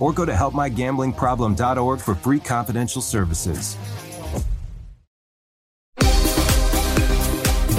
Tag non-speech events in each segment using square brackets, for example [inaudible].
or go to helpmygamblingproblem.org for free confidential services.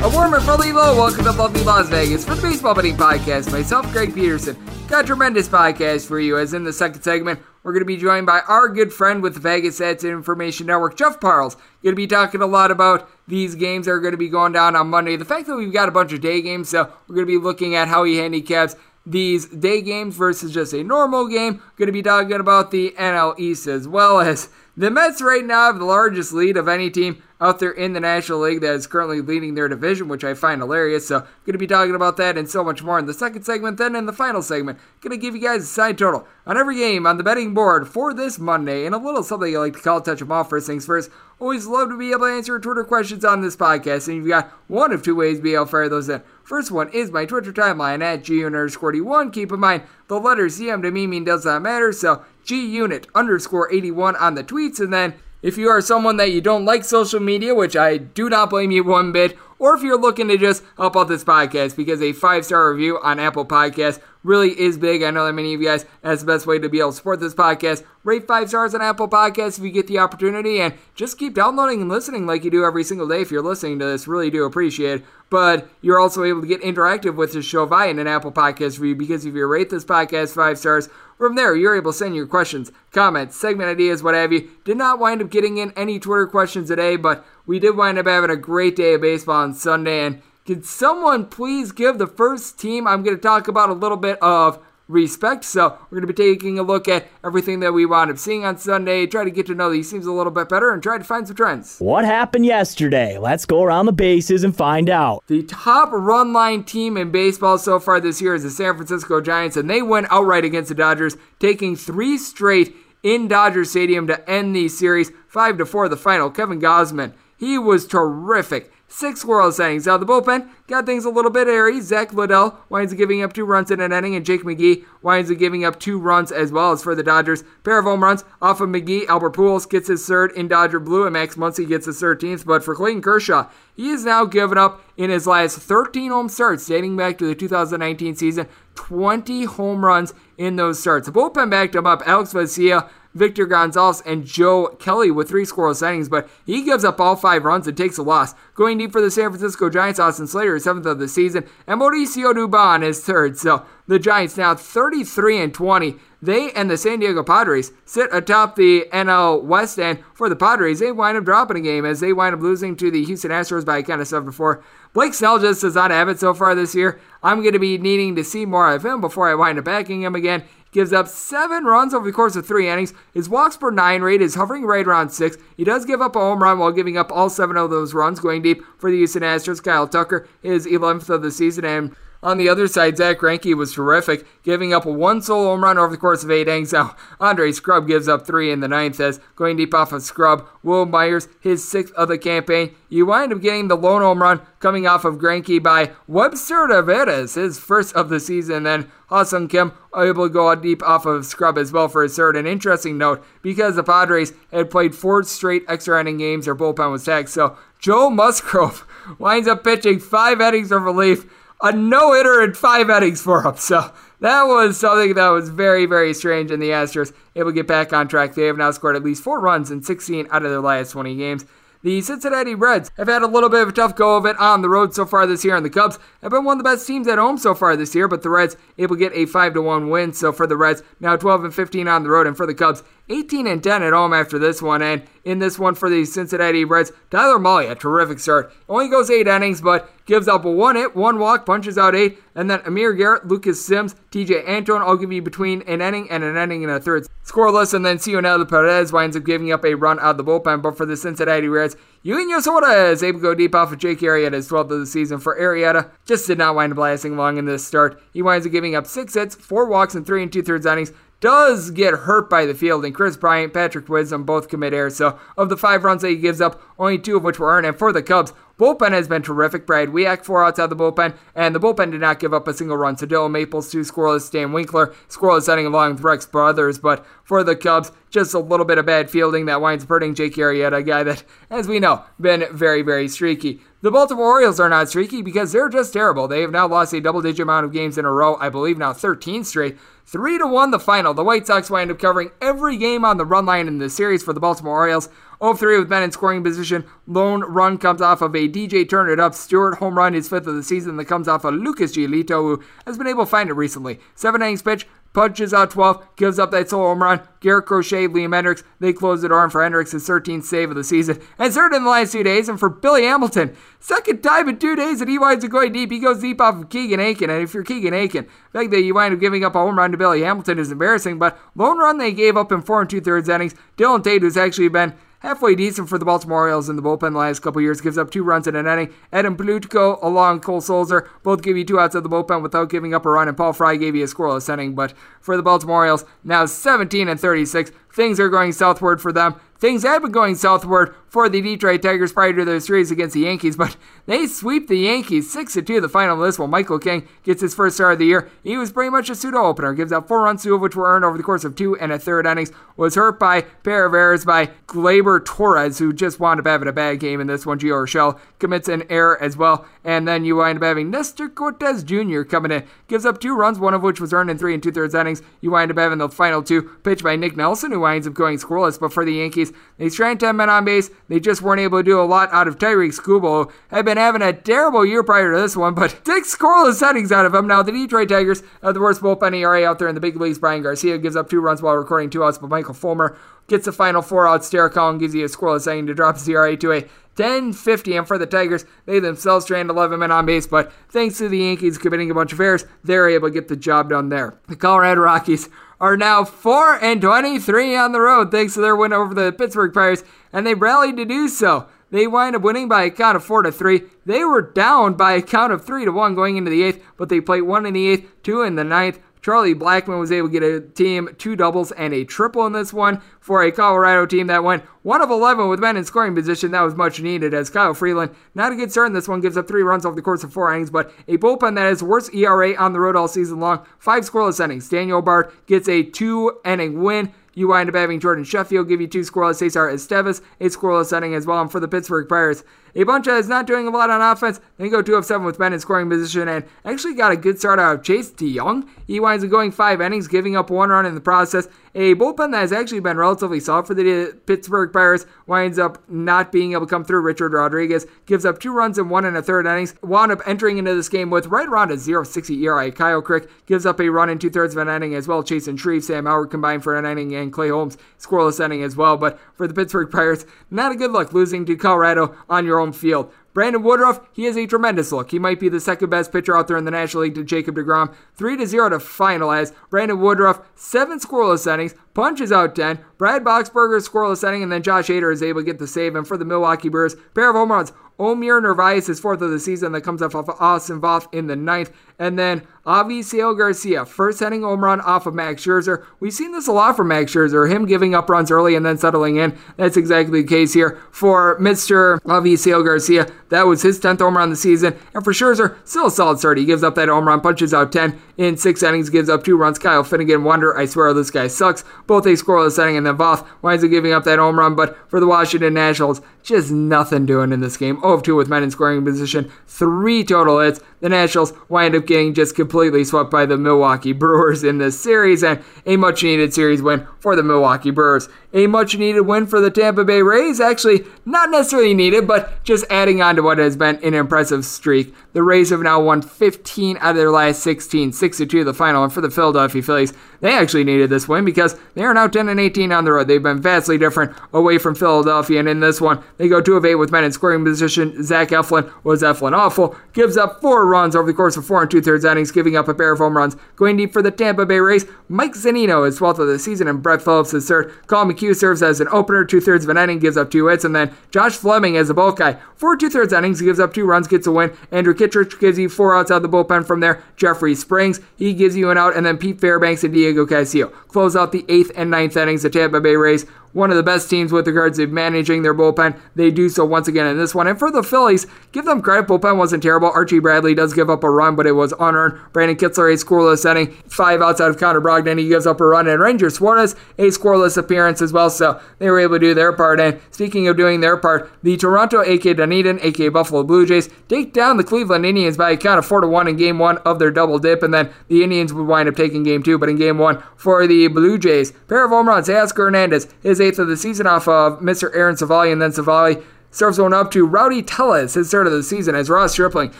A warm and friendly hello. Welcome to lovely Las Vegas for the Baseball Betting Podcast. Myself, Greg Peterson. Got a tremendous podcast for you. As in the second segment, we're going to be joined by our good friend with the Vegas Stats Information Network, Jeff Parles. Going to be talking a lot about these games that are going to be going down on Monday. The fact that we've got a bunch of day games, so we're going to be looking at how he handicaps these day games versus just a normal game. Going to be talking about the NL East as well as the Mets right now have the largest lead of any team out there in the National League that is currently leading their division, which I find hilarious. So, going to be talking about that and so much more in the second segment. Then, in the final segment, going to give you guys a side total on every game on the betting board for this Monday and a little something I like to call touch them off first things first. Always love to be able to answer Twitter questions on this podcast, and you've got one of two ways to be able to fire those in. First one is my Twitter timeline at G underscore 81. Keep in mind, the letter CM to me mean does not matter, so G unit underscore 81 on the tweets, and then if you are someone that you don't like social media, which I do not blame you one bit, or if you're looking to just help out this podcast because a five star review on Apple Podcasts really is big. I know that many of you guys, that's the best way to be able to support this podcast. Rate five stars on Apple Podcasts if you get the opportunity, and just keep downloading and listening like you do every single day. If you're listening to this, really do appreciate it. But you're also able to get interactive with the show via an Apple Podcast review because if you rate this podcast five stars, from there, you're able to send your questions, comments, segment ideas, what have you. Did not wind up getting in any Twitter questions today, but we did wind up having a great day of baseball on Sunday. And can someone please give the first team I'm going to talk about a little bit of respect. So we're going to be taking a look at everything that we wound up seeing on Sunday, try to get to know these teams a little bit better, and try to find some trends. What happened yesterday? Let's go around the bases and find out. The top run line team in baseball so far this year is the San Francisco Giants, and they went outright against the Dodgers, taking three straight in Dodger Stadium to end the series, five to four the final. Kevin Gausman, he was terrific. Six scoreless innings. Out of the bullpen, got things a little bit airy. Zack Littell winds up giving up two runs in an inning, and Jake McGee winds up giving up two runs as well as for the Dodgers. Pair of home runs off of McGee. Albert Pujols gets his third in Dodger blue, and Max Muncy gets his 13th. But for Clayton Kershaw, he has now given up in his last 13 home starts dating back to the 2019 season. 20 home runs in those starts. The bullpen backed him up. Alex Vesia Victor Gonzalez and Joe Kelly with three scoreless innings, but he gives up all five runs and takes a loss. Going deep for the San Francisco Giants, Austin Slater is seventh of the season, and Mauricio Dubon is third. So the Giants now 33 and 20. They and the San Diego Padres sit atop the NL West, and for the Padres, they wind up dropping a game as they wind up losing to the Houston Astros by a count of 7 to 4. Blake Snell just does not have it so far this year. I'm going to be needing to see more of him before I wind up backing him again. Gives up seven runs over the course of three innings. His walks per nine rate is hovering right around six. He does give up a home run while giving up all seven of those runs going deep for the Houston Astros. Kyle Tucker is 11th of the season and on the other side, Zack Greinke was terrific, giving up one solo home run over the course of eight innings. Now, Andre Scrub gives up three in the ninth as going deep off of Scrub. Wil Myers, his sixth of the campaign. You wind up getting the lone home run coming off of Greinke by Webster Taveras, his first of the season. Then Ha-Seong Kim able to go deep off of Scrub as well for his third. An interesting note because the Padres had played four straight extra inning games, their bullpen was tagged. So Joe Musgrove [laughs] winds up pitching five innings of relief a no hitter in five innings for him. So that was something that was very, very strange. And the Astros able to get back on track. They have now scored at least four runs in 16 out of their last 20 games. The Cincinnati Reds have had a little bit of a tough go of it on the road so far this year, and the Cubs have been one of the best teams at home so far this year. But the Reds able to get a five to one win. So for the Reds, now 12 and 15 on the road, and for the Cubs, 18 and 10 at home after this one. And in this one for the Cincinnati Reds, Tyler Mahle, a terrific start. Only goes eight innings, but gives up a one hit, one walk, punches out eight, and then Amir Garrett, Lucas Sims, Tejay Antone, I'll give you between an inning and an inning and a third. Scoreless, and then Cionel Perez winds up giving up a run out of the bullpen. But for the Cincinnati Reds, Eugenio Suarez is able to go deep off of Jake Arrieta, his 12th of the season for Arrieta. Just did not wind up lasting long in this start. He winds up giving up six hits, four walks, and three and two thirds innings does get hurt by the field, and Kris Bryant, Patrick Wisdom both commit errors. So, of the five runs that he gives up, only two of which were earned. And for the Cubs, bullpen has been terrific. Brad Wieck, four outside the bullpen, and the bullpen did not give up a single run. So, Dylan Maples, two scoreless, Stan Winkler, scoreless setting along with Rex Brothers. But for the Cubs, just a little bit of bad fielding that winds up hurting Jake Arrieta, a guy that, as we know, been very, very streaky. The Baltimore Orioles are not streaky because they're just terrible. They have now lost a double digit amount of games in a row, I believe now 13 straight. 3 to 1 the final. The White Sox wind up covering every game on the run line in the series for the Baltimore Orioles. 0-3 with men in scoring position. Lone run comes off of a DJ Turn It Up Stewart home run, his fifth of the season that comes off of Lucas Giolito, who has been able to find it recently. Seven innings pitch, punches out 12, gives up that solo home run. Garrett Crochet, Liam Hendriks, they close the on for Hendriks, his 13th save of the season. And third in the last two days, and for Billy Hamilton, second time in two days that he winds up going deep. He goes deep off of Keegan Akin, and if you're Keegan Akin, the fact that you wind up giving up a home run to Billy Hamilton is embarrassing, but lone run they gave up in four and two thirds innings. Dylan Tate, who's actually been halfway decent for the Baltimore Orioles in the bullpen the last couple years. Gives up two runs in an inning. Adam Plutko along Cole Sulser both give you two outs of the bullpen without giving up a run, and Paul Fry gave you a scoreless inning. But for the Baltimore Orioles, now 17 and 36, things are going southward for them. Things have been going southward for the Detroit Tigers prior to their series against the Yankees, but they sweep the Yankees 6 2 the final list while Michael King gets his first start of the year. He was pretty much a pseudo opener, gives up four runs, two of which were earned over the course of two and a third innings. Was hurt by pair of errors by Gleyber Torres, who just wound up having a bad game in this one. Gio Urshela commits an error as well, and then you wind up having Nestor Cortes Jr. coming in, gives up two runs, one of which was earned in three and two thirds innings. You wind up having the final two pitched by Nick Nelson, who winds up going scoreless. But for the Yankees, they strand 10 men on base. They just weren't able to do a lot out of Tarik Skubal, had been having a terrible year prior to this one, but [laughs] six scoreless innings out of him. Now, the Detroit Tigers have the worst bullpen ERA out there in the big leagues. Bryan Garcia gives up two runs while recording two outs, but Michael Fulmer gets the final four outs. Derek Holland gives you a scoreless inning to drop his ERA to a 10-50. And for the Tigers, they themselves strand 11 men on base, but thanks to the Yankees committing a bunch of errors, they're able to get the job done there. The Colorado Rockies are now 4 and 23 on the road thanks to their win over the Pittsburgh Pirates, and they rallied to do so. They wind up winning by a count of four to three. They were down by a count of three to one going into the eighth, but they played one in the eighth, two in the ninth. Charlie Blackmon was able to get a team two doubles and a triple in this one for a Colorado team that went 1 of 11 with men in scoring position. That was much needed as Kyle Freeland, not a good start in this one, gives up three runs over the course of four innings, but a bullpen that has worst ERA on the road all season long. Five scoreless innings. Daniel Bard gets a two inning win. You wind up having Jordan Sheffield give you two scoreless, Cesar Estevez, a scoreless inning as well. And for the Pittsburgh Pirates, A bunch that is not doing a lot on offense. Then go 2 of 7 with men in scoring position and actually got a good start out of Chase De Jong. He winds up going 5 innings, giving up one run in the process. A bullpen that has actually been relatively solid for the Pittsburgh Pirates winds up not being able to come through. Richard Rodriguez gives up two runs in one and a third innings. Wound up entering into this game with right around a 0.60 ERA. Kyle Crick gives up a run in two thirds of an inning as well. Chasen Shreve, Sam Howard combined for an inning, and Clay Holmes scoreless inning as well. But for the Pittsburgh Pirates, not a good look losing to Colorado on your own field. Brandon Woodruff, he has a tremendous look. He might be the second best pitcher out there in the National League to Jacob DeGrom. 3 to 0 to finalize. Brandon Woodruff, 7 scoreless innings, punches out 10. Brad Boxberger scoreless inning, and then Josh Hader is able to get the save. And for the Milwaukee Brewers, pair of home runs. Omar Narvaez, his fourth of the season, that comes off of Austin Voth in the ninth. And then Avisail Garcia, first hitting home run off of Max Scherzer. We've seen this a lot from Max Scherzer, him giving up runs early and then settling in. That's exactly the case here for Mr. Avisail Garcia. That was his 10th home run of the season. And for Scherzer, still a solid start. He gives up that home run, punches out 10 in six innings, gives up two runs. Kyle Finnegan, wonder, I swear this guy sucks. Both a scoreless inning, and then Voth winds up giving up that home run. But for the Washington Nationals, just nothing doing in this game. 0 of 2 with men in scoring position, three total hits. The Nationals wind up getting just completely swept by the Milwaukee Brewers in this series, and a much needed series win for the Milwaukee Brewers. A much needed win for the Tampa Bay Rays, actually, not necessarily needed, but just adding on to what has been an impressive streak. The Rays have now won 15 out of their last 16, 6 2 the final, and for the Philadelphia Phillies, they actually needed this win because they are now 10 and 18 on the road. They've been vastly different away from Philadelphia, and in this one, they go 2 of 8 with men in scoring position. Zach Eflin was Eflin awful, gives up four runs over the course of four and two thirds innings, giving up a pair of home runs. Going deep for the Tampa Bay Rays, Mike Zunino is 12th of the season, and Brett Phillips is third. Collin McHugh serves as an opener, two thirds of an inning, gives up two hits, and then Josh Fleming as a bulk guy. Four two thirds innings, he gives up two runs, gets a win. Andrew Kittredge gives you four outs out of the bullpen from there. Jeffrey Springs, he gives you an out, and then Pete Fairbanks and Diego Castillo close out the eighth and ninth innings. The Tampa Bay Rays one of the best teams with regards to managing their bullpen. They do so once again in this one. And for the Phillies, give them credit. Bullpen wasn't terrible. Archie Bradley does give up a run, but it was unearned. Brandon Kintzler, a scoreless inning. Five outs out of Connor Brogdon. He gives up a run. And Ranger Suarez, a scoreless appearance as well. So they were able to do their part. And speaking of doing their part, the Toronto AK Dunedin, aka Buffalo Blue Jays, take down the Cleveland Indians by a count of 4 to 1 in game one of their double dip. And then the Indians would wind up taking game two. But in game one for the Blue Jays, pair of home runs. Teoscar Hernandez, his eighth of the season off of Mr. Aaron Civale, and then Civale serves one up to Rowdy Tellez, his third of the season, as Ross Stripling,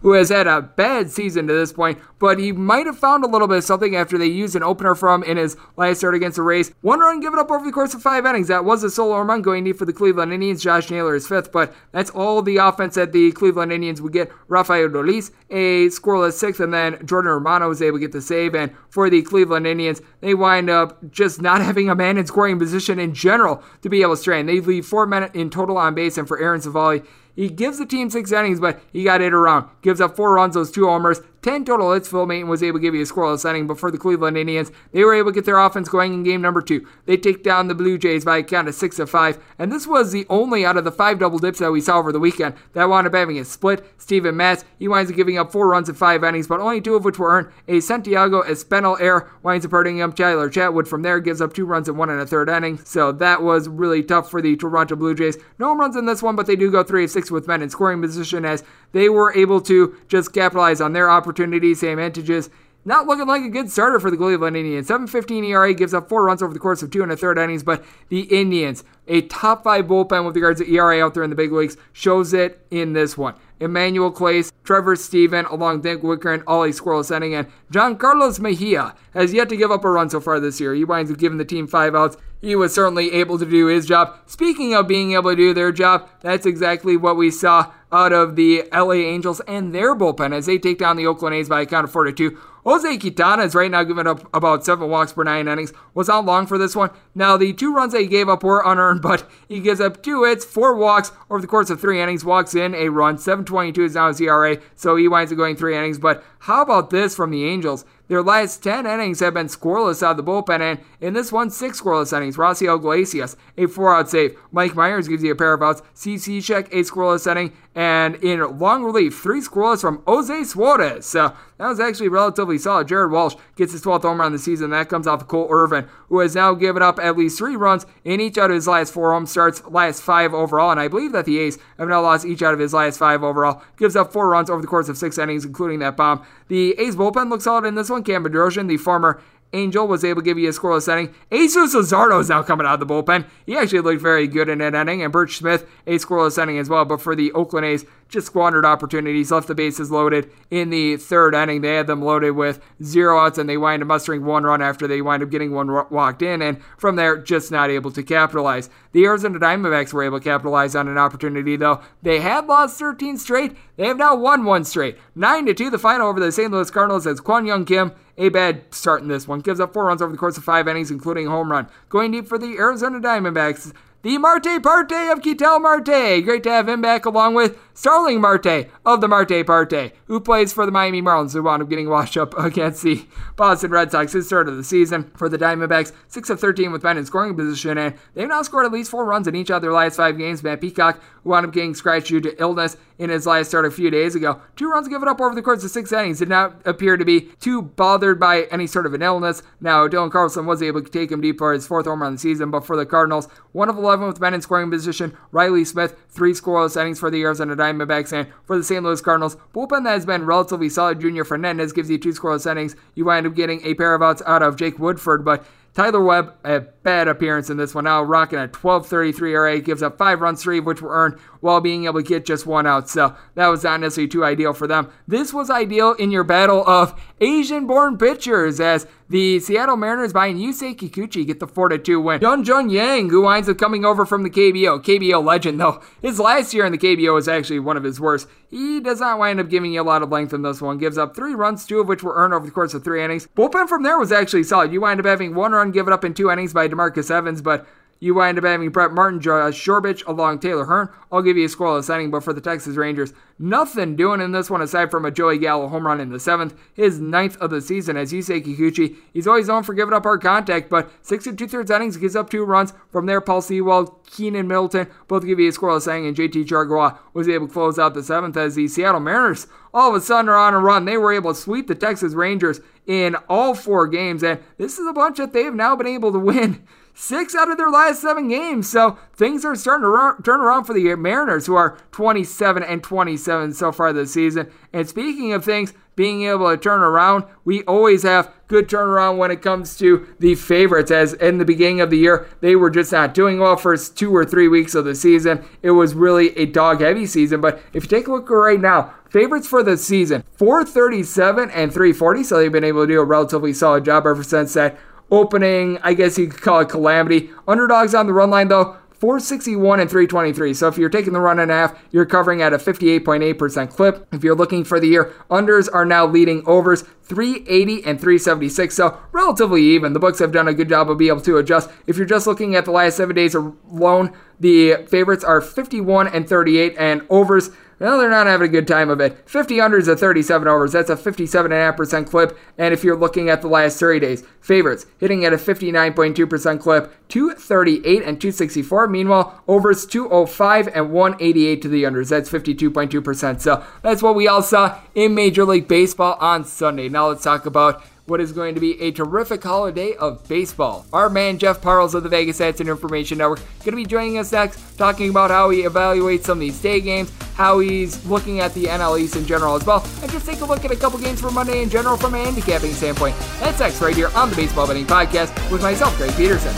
who has had a bad season to this point, but he might have found a little bit of something after they used an opener from in his last start against the Rays. One run given up over the course of five innings. That was a solo run going deep for the Cleveland Indians. Josh Naylor is fifth, but that's all the offense that the Cleveland Indians would get. Rafael Dolis, a scoreless sixth, and then Jordan Romano was able to get the save. And for the Cleveland Indians, they wind up just not [laughs] having a man in scoring position in general to be able to strain. They leave four men in total on base, and for Aaron Civale, he gives the team six innings, but he got it around. Gives up four runs, those two homers, 10 total hits. Phil Maton was able to give you a scoreless inning, but for the Cleveland Indians, they were able to get their offense going in game number two. They take down the Blue Jays by a count of 6 to 5, and this was the only out of the five double dips that we saw over the weekend that wound up having a split. Steven Matz, he winds up giving up four runs in five innings, but only two of which were earned. A Santiago Espinal error winds up hurting him. Tyler Chatwood from there gives up two runs in one and a third inning, so that was really tough for the Toronto Blue Jays. No runs in this one, but they do go 3 of 6 with men in scoring position as they were able to just capitalize on their opportunities. Sam Hentges not looking like a good starter for the Cleveland Indians. 7.15 ERA gives up four runs over the course of two and a third innings, but the Indians, a top five bullpen with regards to ERA out there in the big leagues, shows it in this one. Emmanuel Clase, Trevor Stephan, along Nick Wittgren, and Ollie Squirrel Setting, and Carlos Mejia has yet to give up a run so far this year. He winds up giving the team five outs. He was certainly able to do his job. Speaking of being able to do their job, that's exactly what we saw out of the LA Angels and their bullpen as they take down the Oakland A's by a count of 4 to 2. Jose Quintana is right now giving up about seven walks per nine innings. Was out long for this one. Now, the two runs that he gave up were unearned, but he gives up two hits, four walks over the course of three innings, walks in a run. 722 is now his ERA, so he winds up going three innings. But how about this from the Angels? Their last 10 innings have been scoreless out of the bullpen, and in this one, six scoreless innings. Raisel Iglesias, a four out save. Mike Mayers gives you a pair of outs. Cishek, a scoreless inning. And in long relief, three scoreless from Jose Suarez. So that was actually relatively solid. Jared Walsh gets his 12th home run of the season. That comes off of Cole Irvin, who has now given up at least three runs in each out of his last four home starts, last five overall. And I believe that the A's have now lost each out of his last five overall. Gives up four runs over the course of six innings, including that bomb. The A's bullpen looks solid in this one. Cam Bedrosian, the former Angel was able to give you a scoreless inning. Jesus Luzardo is now coming out of the bullpen. He actually looked very good in that inning. And Burch Smith, a scoreless inning as well. But for the Oakland A's, just squandered opportunities, left the bases loaded in the third inning. They had them loaded with zero outs, and they wind up mustering one run after they wind up getting one walked in. And from there, just not able to capitalize. The Arizona Diamondbacks were able to capitalize on an opportunity, though. They had lost 13 straight. They have now won one straight. 9 to 2, the final over the St. Louis Cardinals as Kwang Hyun Kim a bad start in this one. Gives up four runs over the course of five innings, including a home run. Going deep for the Arizona Diamondbacks the Marte Parte of Ketel Marte. Great to have him back along with Starling Marte of the Marte Parte, who plays for the Miami Marlins, who wound up getting washed up [laughs] against the Boston Red Sox his start of the season. For the Diamondbacks, 6 of 13 with men in scoring position, and they've now scored at least four runs in each of their last five games. Matt Peacock, who wound up getting scratched due to illness in his last start a few days ago. Two runs given up over the course of six innings did not appear to be too bothered by any sort of an illness. Now, Dylan Carlson was able to take him deep for his fourth home run of the season, but for the Cardinals, 1 of 11 with men in scoring position. Riley Smith, three scoreless innings for the Arizona Diamondbacks, and for the St. Louis Cardinals, bullpen that has been relatively solid. Junior Fernandez gives you two scoreless innings. You wind up getting a pair of outs out of Jake Woodford, but Tyler Webb, a bad appearance in this one. Now rocking a 12.33 ERA, gives up five runs, three of which were earned while being able to get just one out. So that was not necessarily too ideal for them. This was ideal in your battle of Asian-born pitchers as the Seattle Mariners behind Yusei Kikuchi get the 4-2 win. Hyun-Jin Yang, who winds up coming over from the KBO. KBO legend, though. His last year in the KBO was actually one of his worst. He does not wind up giving you a lot of length in this one. Gives up three runs, two of which were earned over the course of three innings. Bullpen from there was actually solid. You wind up having one run given up in two innings by DeMarcus Evans, but you wind up having Brett Martin, Josh Sborz, along Taylor Hearn. I'll give you a scoreless inning, but for the Texas Rangers, nothing doing in this one aside from a Joey Gallo home run in the seventh, his ninth of the season. As Yusei, Kikuchi, he's always known for giving up hard contact, but six and two thirds innings gives up two runs. From there, Paul Sewald, Keynan Middleton both give you a scoreless inning, and JT Chargois was able to close out the seventh as the Seattle Mariners all of a sudden are on a run. They were able to sweep the Texas Rangers in all four games, and this is a bunch that they've now been able to [laughs] win six out of their last seven games. So things are starting to turn around for the Mariners, who are 27 and 27 so far this season. And speaking of things being able to turn around, we always have good turnaround when it comes to the favorites. As in the beginning of the year, they were just not doing well first two or three weeks of the season. It was really a dog heavy season. But if you take a look right now, favorites for the season 437 and 340. So they've been able to do a relatively solid job ever since that opening, I guess you could call it calamity. Underdogs on the run line, though, 461 and 323. So if you're taking the run and a half, you're covering at a 58.8% clip. If you're looking for the year, unders are now leading overs 380 and 376. So relatively even. The books have done a good job of being able to adjust. If you're just looking at the last seven days alone, the favorites are 51 and 38 and overs well, they're not having a good time of it. 50 unders at 37 overs. That's a 57.5% clip. And if you're looking at the last 30 days, favorites hitting at a 59.2% clip, 238 and 264. Meanwhile, overs 205 and 188 to the unders. That's 52.2%. So that's what we all saw in Major League Baseball on Sunday. Now let's talk about what is going to be a terrific holiday of baseball. Our man Jeff Parles of the Vegas Stats and Information Network going to be joining us next, talking about how he evaluates some of these day games, how he's looking at the NL East in general as well, and just take a look at a couple games for Monday in general from a handicapping standpoint. That's next right here on the Baseball Betting Podcast with myself, Greg Peterson.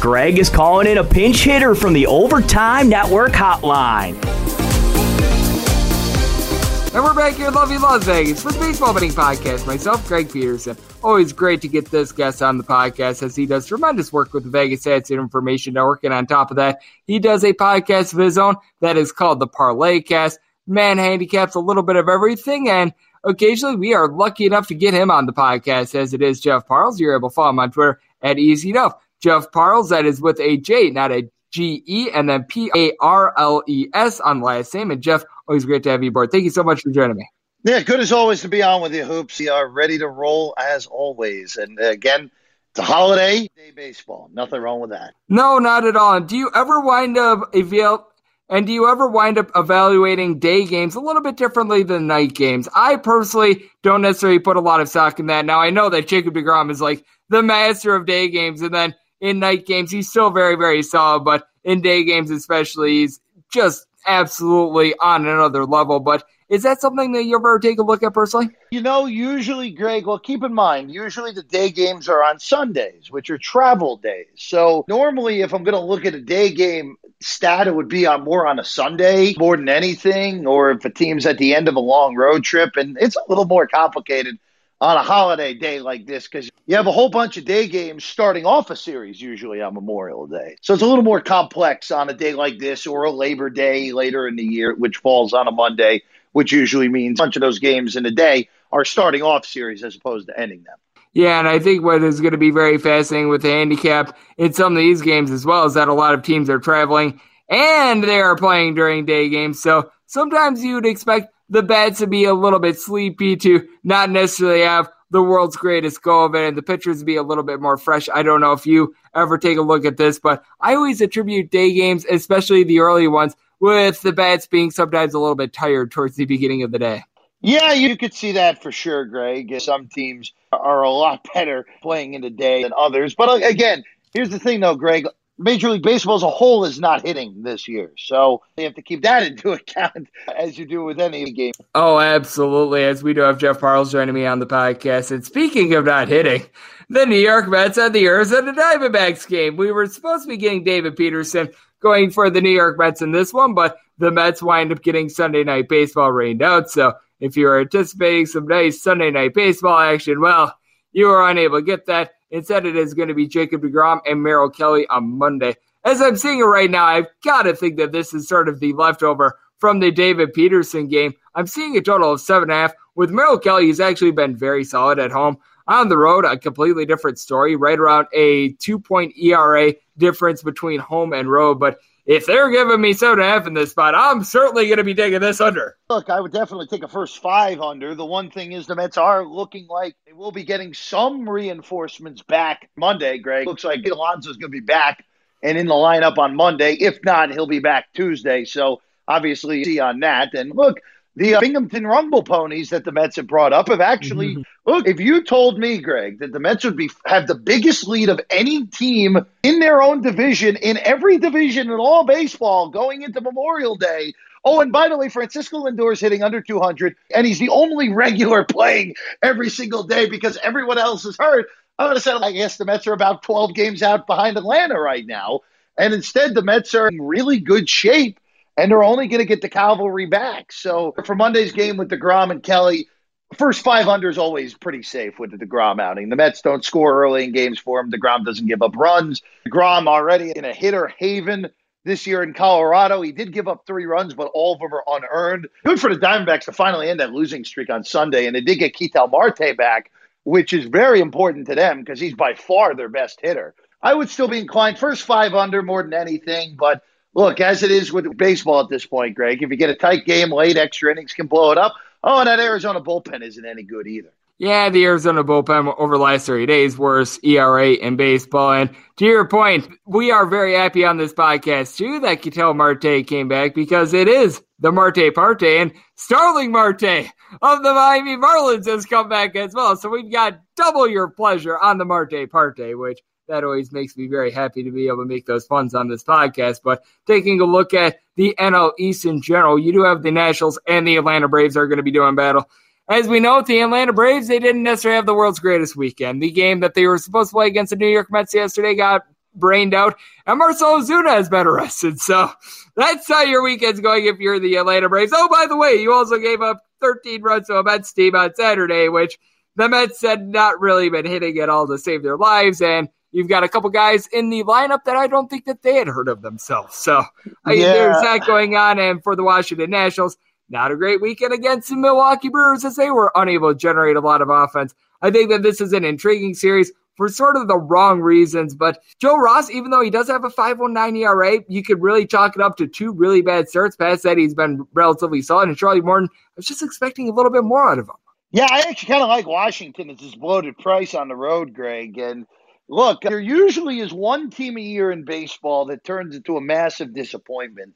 Greg is calling in a pinch hitter from the Overtime Network hotline. And we're back here in lovely Las Vegas for the Baseball Betting Podcast. Myself, Greg Peterson. Always great to get this guest on the podcast as he does tremendous work with the Vegas Stats and Information Network. And on top of that, he does a podcast of his own that is called the Parlay Cast. Man handicaps a little bit of everything. And occasionally we are lucky enough to get him on the podcast as it is Jeff Parles. You're able to follow him on Twitter at Easy Enough. Jeff Parles, that is with a J, not a G E and then P A R L E S on last name. And Jeff, always great to have you aboard. Thank you so much for joining me. Yeah, good as always to be on with you, Hoops. We are ready to roll as always. And again, it's a holiday day baseball. Nothing wrong with that. No, not at all. Do you ever wind up you and do you ever wind up evaluating day games a little bit differently than night games? I personally don't necessarily put a lot of stock in that. Now I know that Jacob DeGrom is like the master of day games, and then in night games he's still very, very solid, but in day games especially, he's just absolutely on another level. But is that something that you ever take a look at personally? You know, usually, Greg, well, keep in mind, usually the day games are on Sundays, which are travel days. So normally, if I'm going to look at a day game stat, it would be on more on a Sunday more than anything, or if a team's at the end of a long road trip. And it's a little more complicated on a holiday day like this because you have a whole bunch of day games starting off a series usually on Memorial Day. So it's a little more complex on a day like this or a Labor Day later in the year, which falls on a Monday which usually means a bunch of those games in a day are starting off series as opposed to ending them. Yeah, and I think what is going to be very fascinating with the handicap in some of these games as well is that a lot of teams are traveling and they are playing during day games. So sometimes you would expect the bats to be a little bit sleepy to not necessarily have the world's greatest go of it and the pitchers be a little bit more fresh. I don't know if you ever take a look at this, but I always attribute day games, especially the early ones, with the bats being sometimes a little bit tired towards the beginning of the day. Yeah, you could see that for sure, Greg. Some teams are a lot [laughs] better playing in the day than others. But uh, again, here's the thing, though, Greg. Major League Baseball as a whole is not hitting this year. So you have to keep that [laughs] into account as you do with any game. Oh, absolutely. As we do have Jeff Parles joining me on the podcast. And speaking of not hitting, the New York Mets had the Arizona Diamondbacks game. We were supposed to be getting David Peterson going for the New York Mets in this one, but the Mets wind up getting Sunday night baseball rained out. So if you are anticipating some nice Sunday night baseball action, well, you are unable to get that. Instead, it is going to be Jacob DeGrom and Merrill Kelly on Monday. As I'm seeing it right now, I've got to think that this is sort of the leftover from the David Peterson game. I'm seeing a total of seven and a half. With Merrill Kelly, he's actually been very solid at home. On the road, a completely different story, right around a two point ERA difference between home and road. But if they're giving me seven and a half in this spot, I'm certainly going to be taking this under. Look, I would definitely take a first five under. The one thing is the Mets are looking like they will be getting some reinforcements back Monday, Greg. Looks like Alonso's going to be back and in the lineup on Monday. If not, he'll be back Tuesday. So obviously, see on that. And look, the uh, Binghamton Rumble ponies that the Mets have brought up have actually mm-hmm. look. If you told me, Greg, that the Mets would be have the biggest lead of any team in their own division in every division in all baseball going into Memorial Day. Oh, and by the way, Francisco Lindor is hitting under 200, and he's the only regular playing every single day because everyone else is hurt. I would have said, I guess the Mets are about 12 games out behind Atlanta right now. And instead, the Mets are in really good shape and they're only going to get the cavalry back. So for Monday's game with DeGrom and Kelly, first five under is always pretty safe with the DeGrom outing. The Mets don't score early in games for him. DeGrom doesn't give up runs. DeGrom already in a hitter haven this year in Colorado. He did give up three runs, but all of them are unearned. Good for the Diamondbacks to finally end that losing streak on Sunday. And they did get Ketel Marte back, which is very important to them because he's by far their best hitter. I would still be inclined first five under more than anything, but look, as it is with baseball at this point, Greg, if you get a tight game late, extra innings can blow it up. Oh, and that Arizona bullpen isn't any good either. Yeah, the Arizona bullpen over the last 30 days, worst ERA in baseball. And to your point, we are very happy on this podcast, too, that Ketel Marte came back because it is the Marte Parte. And Starling Marte of the Miami Marlins has come back as well. So we've got double your pleasure on the Marte Parte, which that always makes me very happy to be able to make those funds on this podcast. But taking a look at the NL East in general, you do have the Nationals and the Atlanta Braves are going to be doing battle. As we know, the Atlanta Braves, they didn't necessarily have the world's greatest weekend. The game that they were supposed to play against the New York Mets yesterday got brained out, and Marcell Ozuna has been arrested. So that's how your weekend's going if you're the Atlanta Braves. Oh, by the way, you also gave up 13 runs to a Mets team on Saturday, which the Mets had not really been hitting at all to save their lives. And You've got a couple guys in the lineup that I don't think that they had heard of themselves. So I, yeah. there's that going on. And for the Washington Nationals, not a great weekend against the Milwaukee Brewers as they were unable to generate a lot of offense. I think that this is an intriguing series. for sort of the wrong reasons. But Joe Ross, even though he does have a 5.19 ERA, you could really chalk it up to two really bad starts. Pat said he's been relatively solid, and Charlie Morton, I was just expecting a little bit more out of him. Yeah, I actually kind of like Washington as this bloated price on the road, Greg. And look, there usually is one team a year in baseball that turns into a massive disappointment.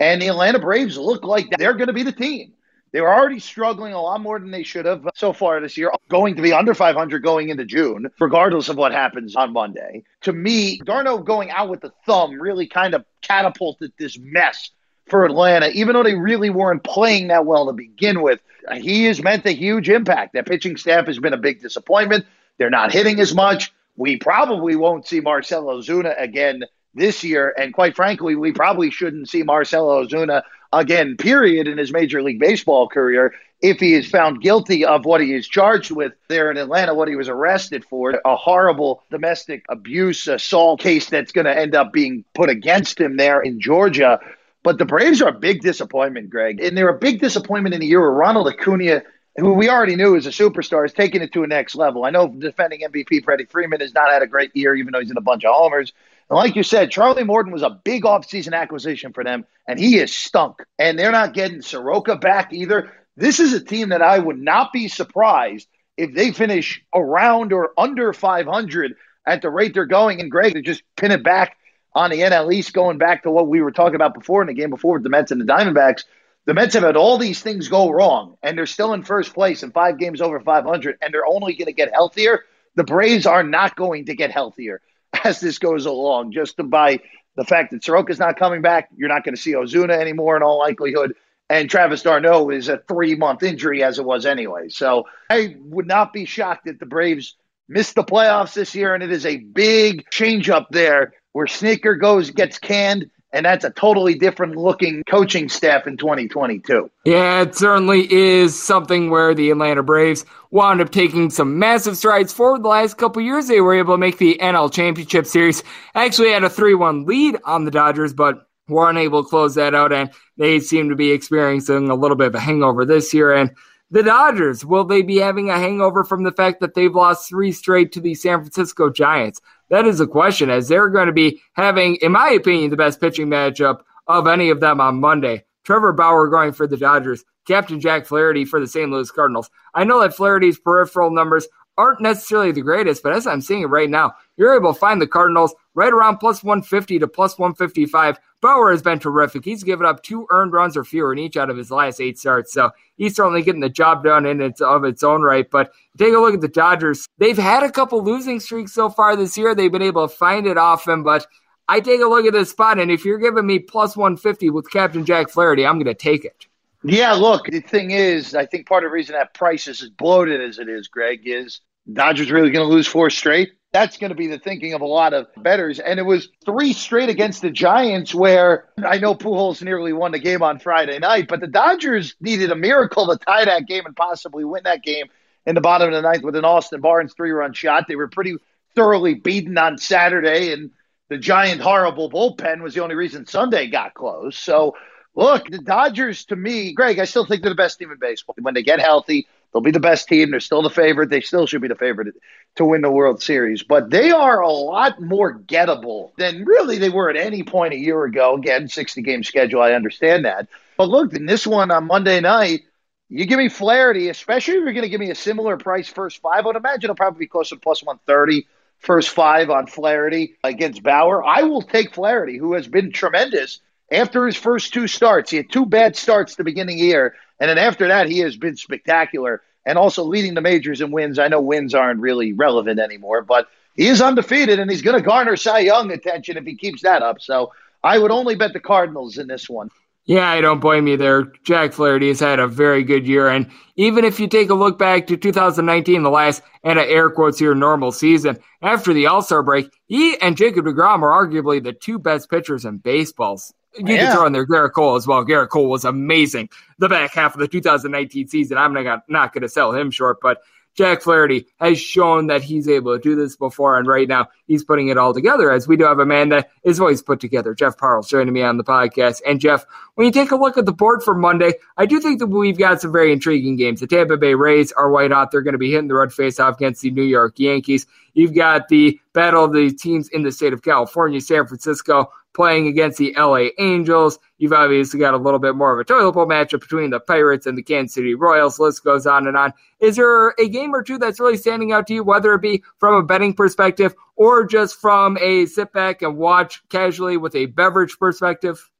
And the Atlanta Braves look like they're going to be the team. They were already struggling a lot more than they should have uh, so far this year, going to be under 500 going into June, regardless of what happens on Monday. To me, d'Arnaud going out with the thumb really kind of catapulted this mess for Atlanta, even though they really weren't playing that well to begin with. He has meant a huge impact. Their pitching staff has been a big disappointment. They're not hitting as much. We probably won't see Marcell Ozuna again this year. And quite frankly, we probably shouldn't see Marcell Ozuna again, period, in his Major League Baseball career if he is found guilty of what he is charged with there in Atlanta, what he was arrested for, a horrible domestic abuse assault case that's going to end up being put against him there in Georgia. But the Braves are a big disappointment, Greg. And they're a big disappointment in a year where Ronald Acuna, who we already knew is a superstar, is taking it to a next level. I know defending MVP Freddie Freeman has not had a great year, even though he's in a bunch of homers. And like you said, Charlie Morton was a big offseason acquisition for them, and he is stunk. And they're not getting Soroka back either. This is a team that I would not be surprised if they finish around or under 500 at the rate they're going. And Greg, to just pin it back on the NL East, going back to what we were talking about before in the game before with the Mets and the Diamondbacks. The Mets have had all these things go wrong, and they're still in first place in five games over 500, and they're only going to get healthier. The Braves are not going to get healthier [laughs] as this goes along, just by the fact that Soroka's not coming back. You're not going to see Ozuna anymore in all likelihood. And Travis d'Arnaud is a three month injury as it was anyway. So I would not be shocked if the Braves missed the playoffs this year, and it is a big change up there where Snitker goes gets canned and that's a totally different looking coaching staff in 2022. Yeah, it certainly is something where the Atlanta Braves wound up taking some massive strides forward the last couple years. They were able to make the NL Championship Series. Actually had a 3-1 lead on the Dodgers, but were unable to close that out, and they seem to be experiencing a little bit of a hangover this year. And the Dodgers, will they be having a hangover from the fact that they've lost three straight to the San Francisco Giants? That is a question, as they're going to be having, in my opinion, the best pitching matchup of any of them on Monday. Trevor Bauer going for the Dodgers, Captain Jack Flaherty for the St. Louis Cardinals. I know that Flaherty's peripheral numbers aren't necessarily the greatest, but as I'm seeing it right now, you're able to find the Cardinals right around plus 150 to plus 155. Bauer has been terrific. He's given up two earned runs or fewer in each out of his last eight starts. So he's certainly getting the job done in its of its own right. But take a look at the Dodgers. They've had a couple losing streaks so far this year. They've been able to find it him, but I take a look at this spot, and if you're giving me plus 150 with Captain Jack Flaherty, I'm going to take it. Yeah, look, the thing is, I think part of the reason that price is as bloated as it is, Greg, is Dodgers really going to lose four straight. That's going to be the thinking of a lot of betters. And it was three straight against the Giants, where I know Pujols nearly won the game on Friday night, but the Dodgers needed a miracle to tie that game and possibly win that game in the bottom of the ninth with an Austin Barnes three run shot. They were pretty thoroughly beaten on Saturday, and the Giant horrible bullpen was the only reason Sunday got close. So, look, the Dodgers, to me, Greg, I still think they're the best team in baseball. When they get healthy, They'll be the best team. They're still the favorite. They still should be the favorite to win the World Series. But they are a lot more gettable than really they were at any point a year ago. Again, 60 game schedule. I understand that. But look, in this one on Monday night, you give me Flaherty, especially if you're going to give me a similar price first five. I would imagine it'll probably be closer to plus 130 first five on Flaherty against Bauer. I will take Flaherty, who has been tremendous after his first two starts. He had two bad starts the beginning of the year. And then after that, he has been spectacular and also leading the majors in wins. I know wins aren't really relevant anymore, but he is undefeated and he's going to garner Cy Young attention if he keeps that up. So I would only bet the Cardinals in this one. Yeah, I don't blame you there. Jack Flaherty has had a very good year. And even if you take a look back to 2019, the last, and I air quotes here, normal season, after the All Star break, he and Jacob DeGrom are arguably the two best pitchers in baseballs you yeah. can throw in there Gerrit Cole as well. Gerrit Cole was amazing the back half of the 2019 season. I'm not, not going to sell him short, but Jack Flaherty has shown that he's able to do this before, and right now he's putting it all together. As we do have a man that is always put together, Jeff Parles, joining me on the podcast. And Jeff, when you take a look at the board for Monday, I do think that we've got some very intriguing games. The Tampa Bay Rays are white hot; they're going to be hitting the red face off against the New York Yankees. You've got the battle of the teams in the state of California, San Francisco playing against the LA Angels. You've obviously got a little bit more of a toilet bowl matchup between the Pirates and the Kansas City Royals. List goes on and on. Is there a game or two that's really standing out to you, whether it be from a betting perspective or just from a sit back and watch casually with a beverage perspective?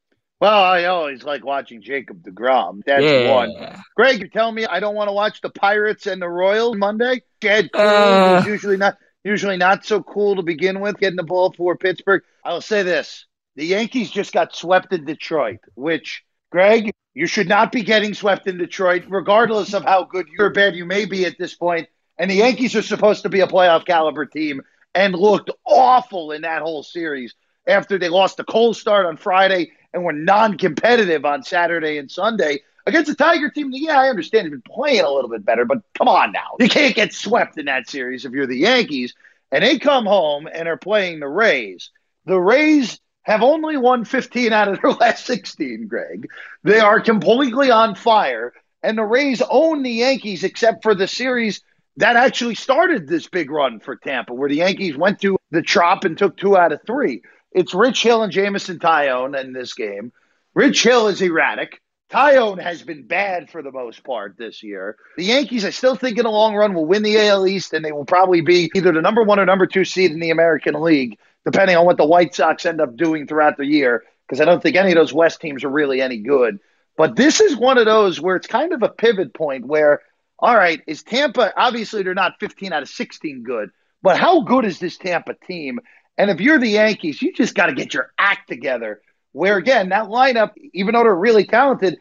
Well, I always like watching Jacob DeGrom. That's yeah. one. Greg, you're telling me I don't want to watch the Pirates and the Royals Monday? Chad Kuhl uh, usually not usually not so cool to begin with, getting the ball for Pittsburgh. I'll say this. The Yankees just got swept in Detroit, which, Greg, you should not be getting swept in Detroit, regardless of how good or bad you may be at this point. And the Yankees are supposed to be a playoff caliber team and looked awful in that whole series after they lost the cold start on Friday and were non competitive on Saturday and Sunday. Against a Tiger team, yeah, I understand they've been playing a little bit better, but come on now. You can't get swept in that series if you're the Yankees. And they come home and are playing the Rays. The Rays have only won 15 out of their [laughs] last 16, Greg. They are completely on fire. And the Rays own the Yankees except for the series that actually started this big run for Tampa, where the Yankees went to the chop and took two out of three. It's Rich Hill and Jameson Taillon in this game. Rich Hill is erratic. Taillon has been bad for the most part this year. The Yankees, I still think in the long run, will win the AL East, and they will probably be either the number one or number two seed in the American League depending on what the White Sox end up doing throughout the year, because I don't think any of those West teams are really any good. But this is one of those where it's kind of a pivot point where, all right, is Tampa, obviously they're not 15 out of 16 good, but how good is this Tampa team? And if you're the Yankees, you just got to get your act together. Where again, that lineup, even though they're really talented,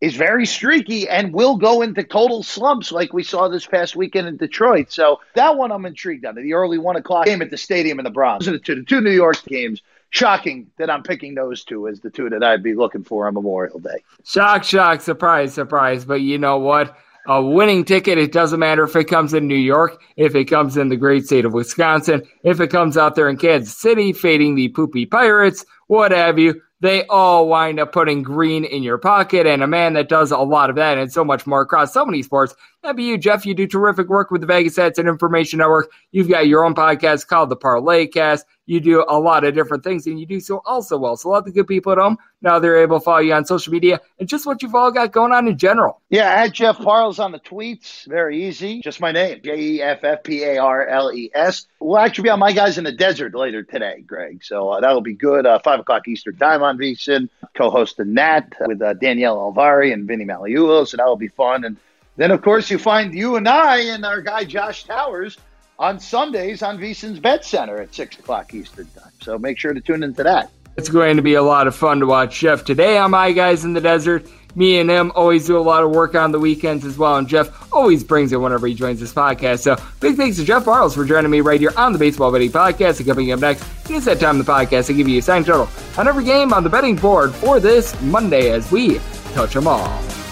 is very streaky and will go into total slumps like we saw this past weekend in Detroit. So that one I'm intrigued on. The early one o'clock game at the stadium in the Bronx. Those are the two, the two New York games. Shocking that I'm picking those two as the two that I'd be looking for on Memorial Day. Shock, shock, surprise, surprise. But you know what? a winning ticket. It doesn't matter if it comes in New York, if it comes in the great state of Wisconsin, if it comes out there in Kansas City, fading the poopy Pirates, what have you they all wind up putting green in your pocket. And a man that does a lot of that and so much more across so many sports, that'd be you, Jeff. You do terrific work with the Vegas Stats and Information Network. You've got your own podcast called the Parlay Cast. You do a lot of different things, and you do so also well. So, a lot of the good people at home now they're able to follow you on social media and just what you've all got going on in general. Yeah, at Jeff Parles on the tweets. Very easy. Just my name, J E F F P A R L E S. We'll actually be on My Guys in the Desert later today, Greg. So uh, that'll be good. Uh, 5 o'clock Eastern Time on VSIN. Co hosting that with uh, Danielle Alvari and Vinny Magliulo. So that'll be fun. And then, of course, you find you and I and our guy Josh Towers on Sundays on VSIN's Bet Center at 6 o'clock Eastern Time. So make sure to tune into that. It's going to be a lot of fun to watch Jeff today on My Guys in the Desert. Me and him always do a lot of work on the weekends as well, and Jeff always brings it whenever he joins this podcast. So big thanks to Jeff Parles for joining me right here on the Baseball Betting Podcast. And coming up next, it's that time of the podcast to give you a sign total on every game on the betting board for this Monday as we touch them all.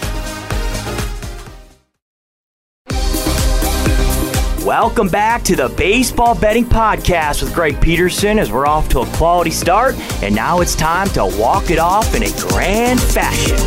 Welcome back to the Baseball Betting Podcast with Greg Peterson as we're off to a quality start, and now it's time to walk it off in a grand fashion.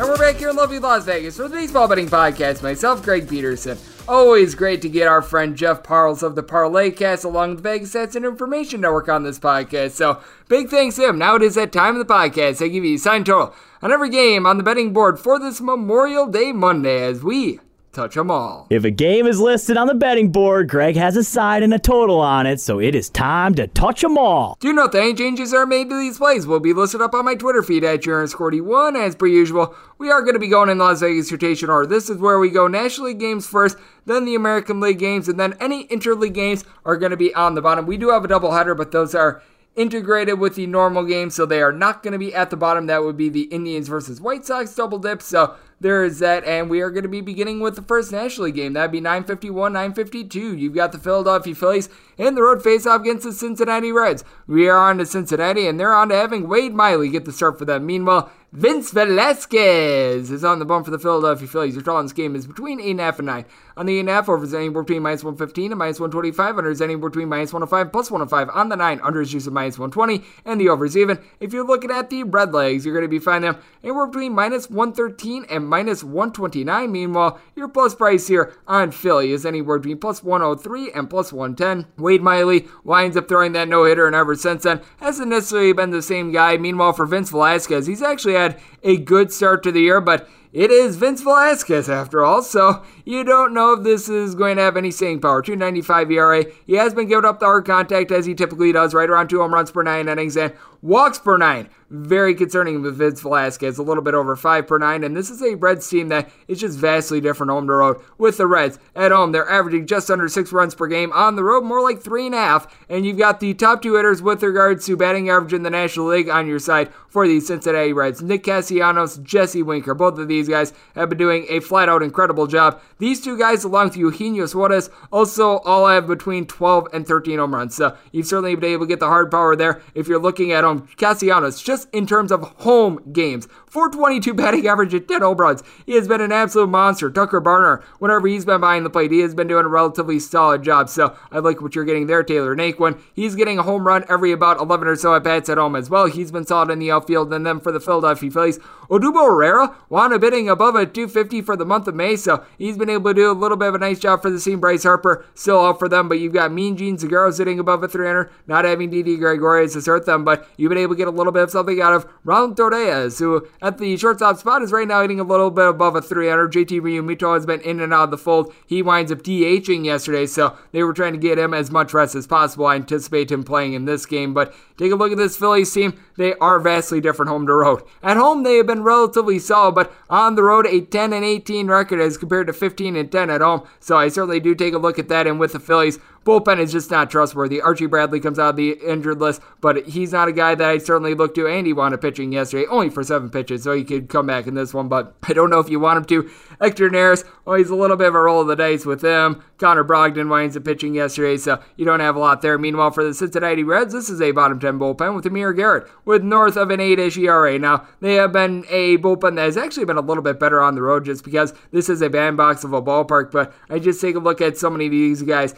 And we're back here in lovely Las Vegas for the Baseball Betting Podcast. Myself, Greg Peterson. Always great to get our friend Jeff Parles of the Parlay Cast along with Vegas Stats and Information Network on this podcast. So big thanks to him. Now it is that time of the podcast. I give you a sign total on every game on the betting board for this Memorial Day Monday as we touch them all. If a game is listed on the betting board, Greg has a side and a total on it, so it is time to touch them all. Do note that any changes are made to these plays will be listed up on my Twitter feed at JaronScorty1. As per usual, we are going to be going in Las Vegas rotation order. This is where we go National League games first, then the American League games, and then any interleague games are going to be on the bottom. We do have a doubleheader, but those are integrated with the normal game, so they are not going to be at the bottom. That would be the Indians versus White Sox double dip. So there is that, and we are going to be beginning with the first National League game. That'd be 951, 952. You've got the Philadelphia Phillies in the road face-off against the Cincinnati Reds. We are on to Cincinnati, and they're on to having Wade Miley get the start for them. Meanwhile, Vince Velasquez is on the bump for the Philadelphia Phillies. Your total in this game is between 8.5 and 9. On the 8.5, over is anywhere between minus 115 and minus 125. Under is anywhere between minus 105 plus 105. On the 9, under is juice of minus 120. And the over is even. If you're looking at the red legs, you're going to be finding them anywhere between minus 113 and minus 129. Meanwhile, your plus price here on Philly is anywhere between plus 103 and plus 110. Wade Miley winds up throwing that no hitter, and ever since then hasn't necessarily been the same guy. Meanwhile, for Vince Velasquez, he's actually had a good start to the year, but it is Vince Velasquez after all, so you don't know if this is going to have any staying power. 295 ERA. He has been giving up the hard contact as he typically does, right around two home runs per nine innings and walks per nine very concerning with Vince Velasquez, a little bit over five per nine. And this is a Reds team that is just vastly different home to road. With the Reds at home, they're averaging just under six runs per game. On the road, more like three and a half. And you've got the top two hitters with regards to batting average in the National League on your side for the Cincinnati Reds. Nick Castellanos, Jesse Winker, both of these guys have been doing a flat out incredible job. These two guys, along with Eugenio Suarez, also all have between 12 and 13 home runs. So you've certainly been able to get the hard power there if you're looking at home. Castellanos, just in terms of home games. 422 batting average at 10 home runs. He has been an absolute monster. Tucker Barnhart, whenever he's been behind the plate, he has been doing a relatively solid job. So I like what you're getting there, Tyler Naquin. He's getting a home run every about 11 or so at bats at home as well. He's been solid in the outfield. And then for the Philadelphia Phillies, Odubel Herrera wound up hitting above a 250 for the month of May. So he's been able to do a little bit of a nice job for the team. Bryce Harper still out for them, but you've got Mean Jean Segura sitting above a 300, not having Didi Gregorius to hurt them, but you've been able to get a little bit of something out of Ron Torres, who at the shortstop spot is right now hitting a little bit above a 300. JT Realmuto has been in and out of the fold. He winds up DHing yesterday, so they were trying to get him as much rest as possible. I anticipate him playing in this game, but take a look at this Phillies team. They are vastly different home to road. At home, they have been relatively solid, but on the road, a 10 and 18 record as compared to 15 and 10 at home. So I certainly do take a look at that. And with the Phillies, bullpen is just not trustworthy. Archie Bradley comes out of the injured list, but he's not a guy that I certainly look to. And he wanted pitching yesterday, only for seven pitches, so he could come back in this one. But I don't know if you want him to. Hector Neris, well, he's a little bit of a roll of the dice with him. Connor Brogdon winds up pitching yesterday, so you don't have a lot there. Meanwhile, for the Cincinnati Reds, this is a bottom 10 bullpen with Amir Garrett with north of an 8 ish ERA. Now, they have been a bullpen that has actually been a little bit better on the road just because this is a bandbox of a ballpark, but I just take a look at so many of these guys.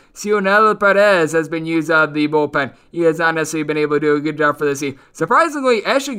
Cionel Perez has been used out of the bullpen. He has not necessarily been able to do a good job for the team. Surprisingly, Ashley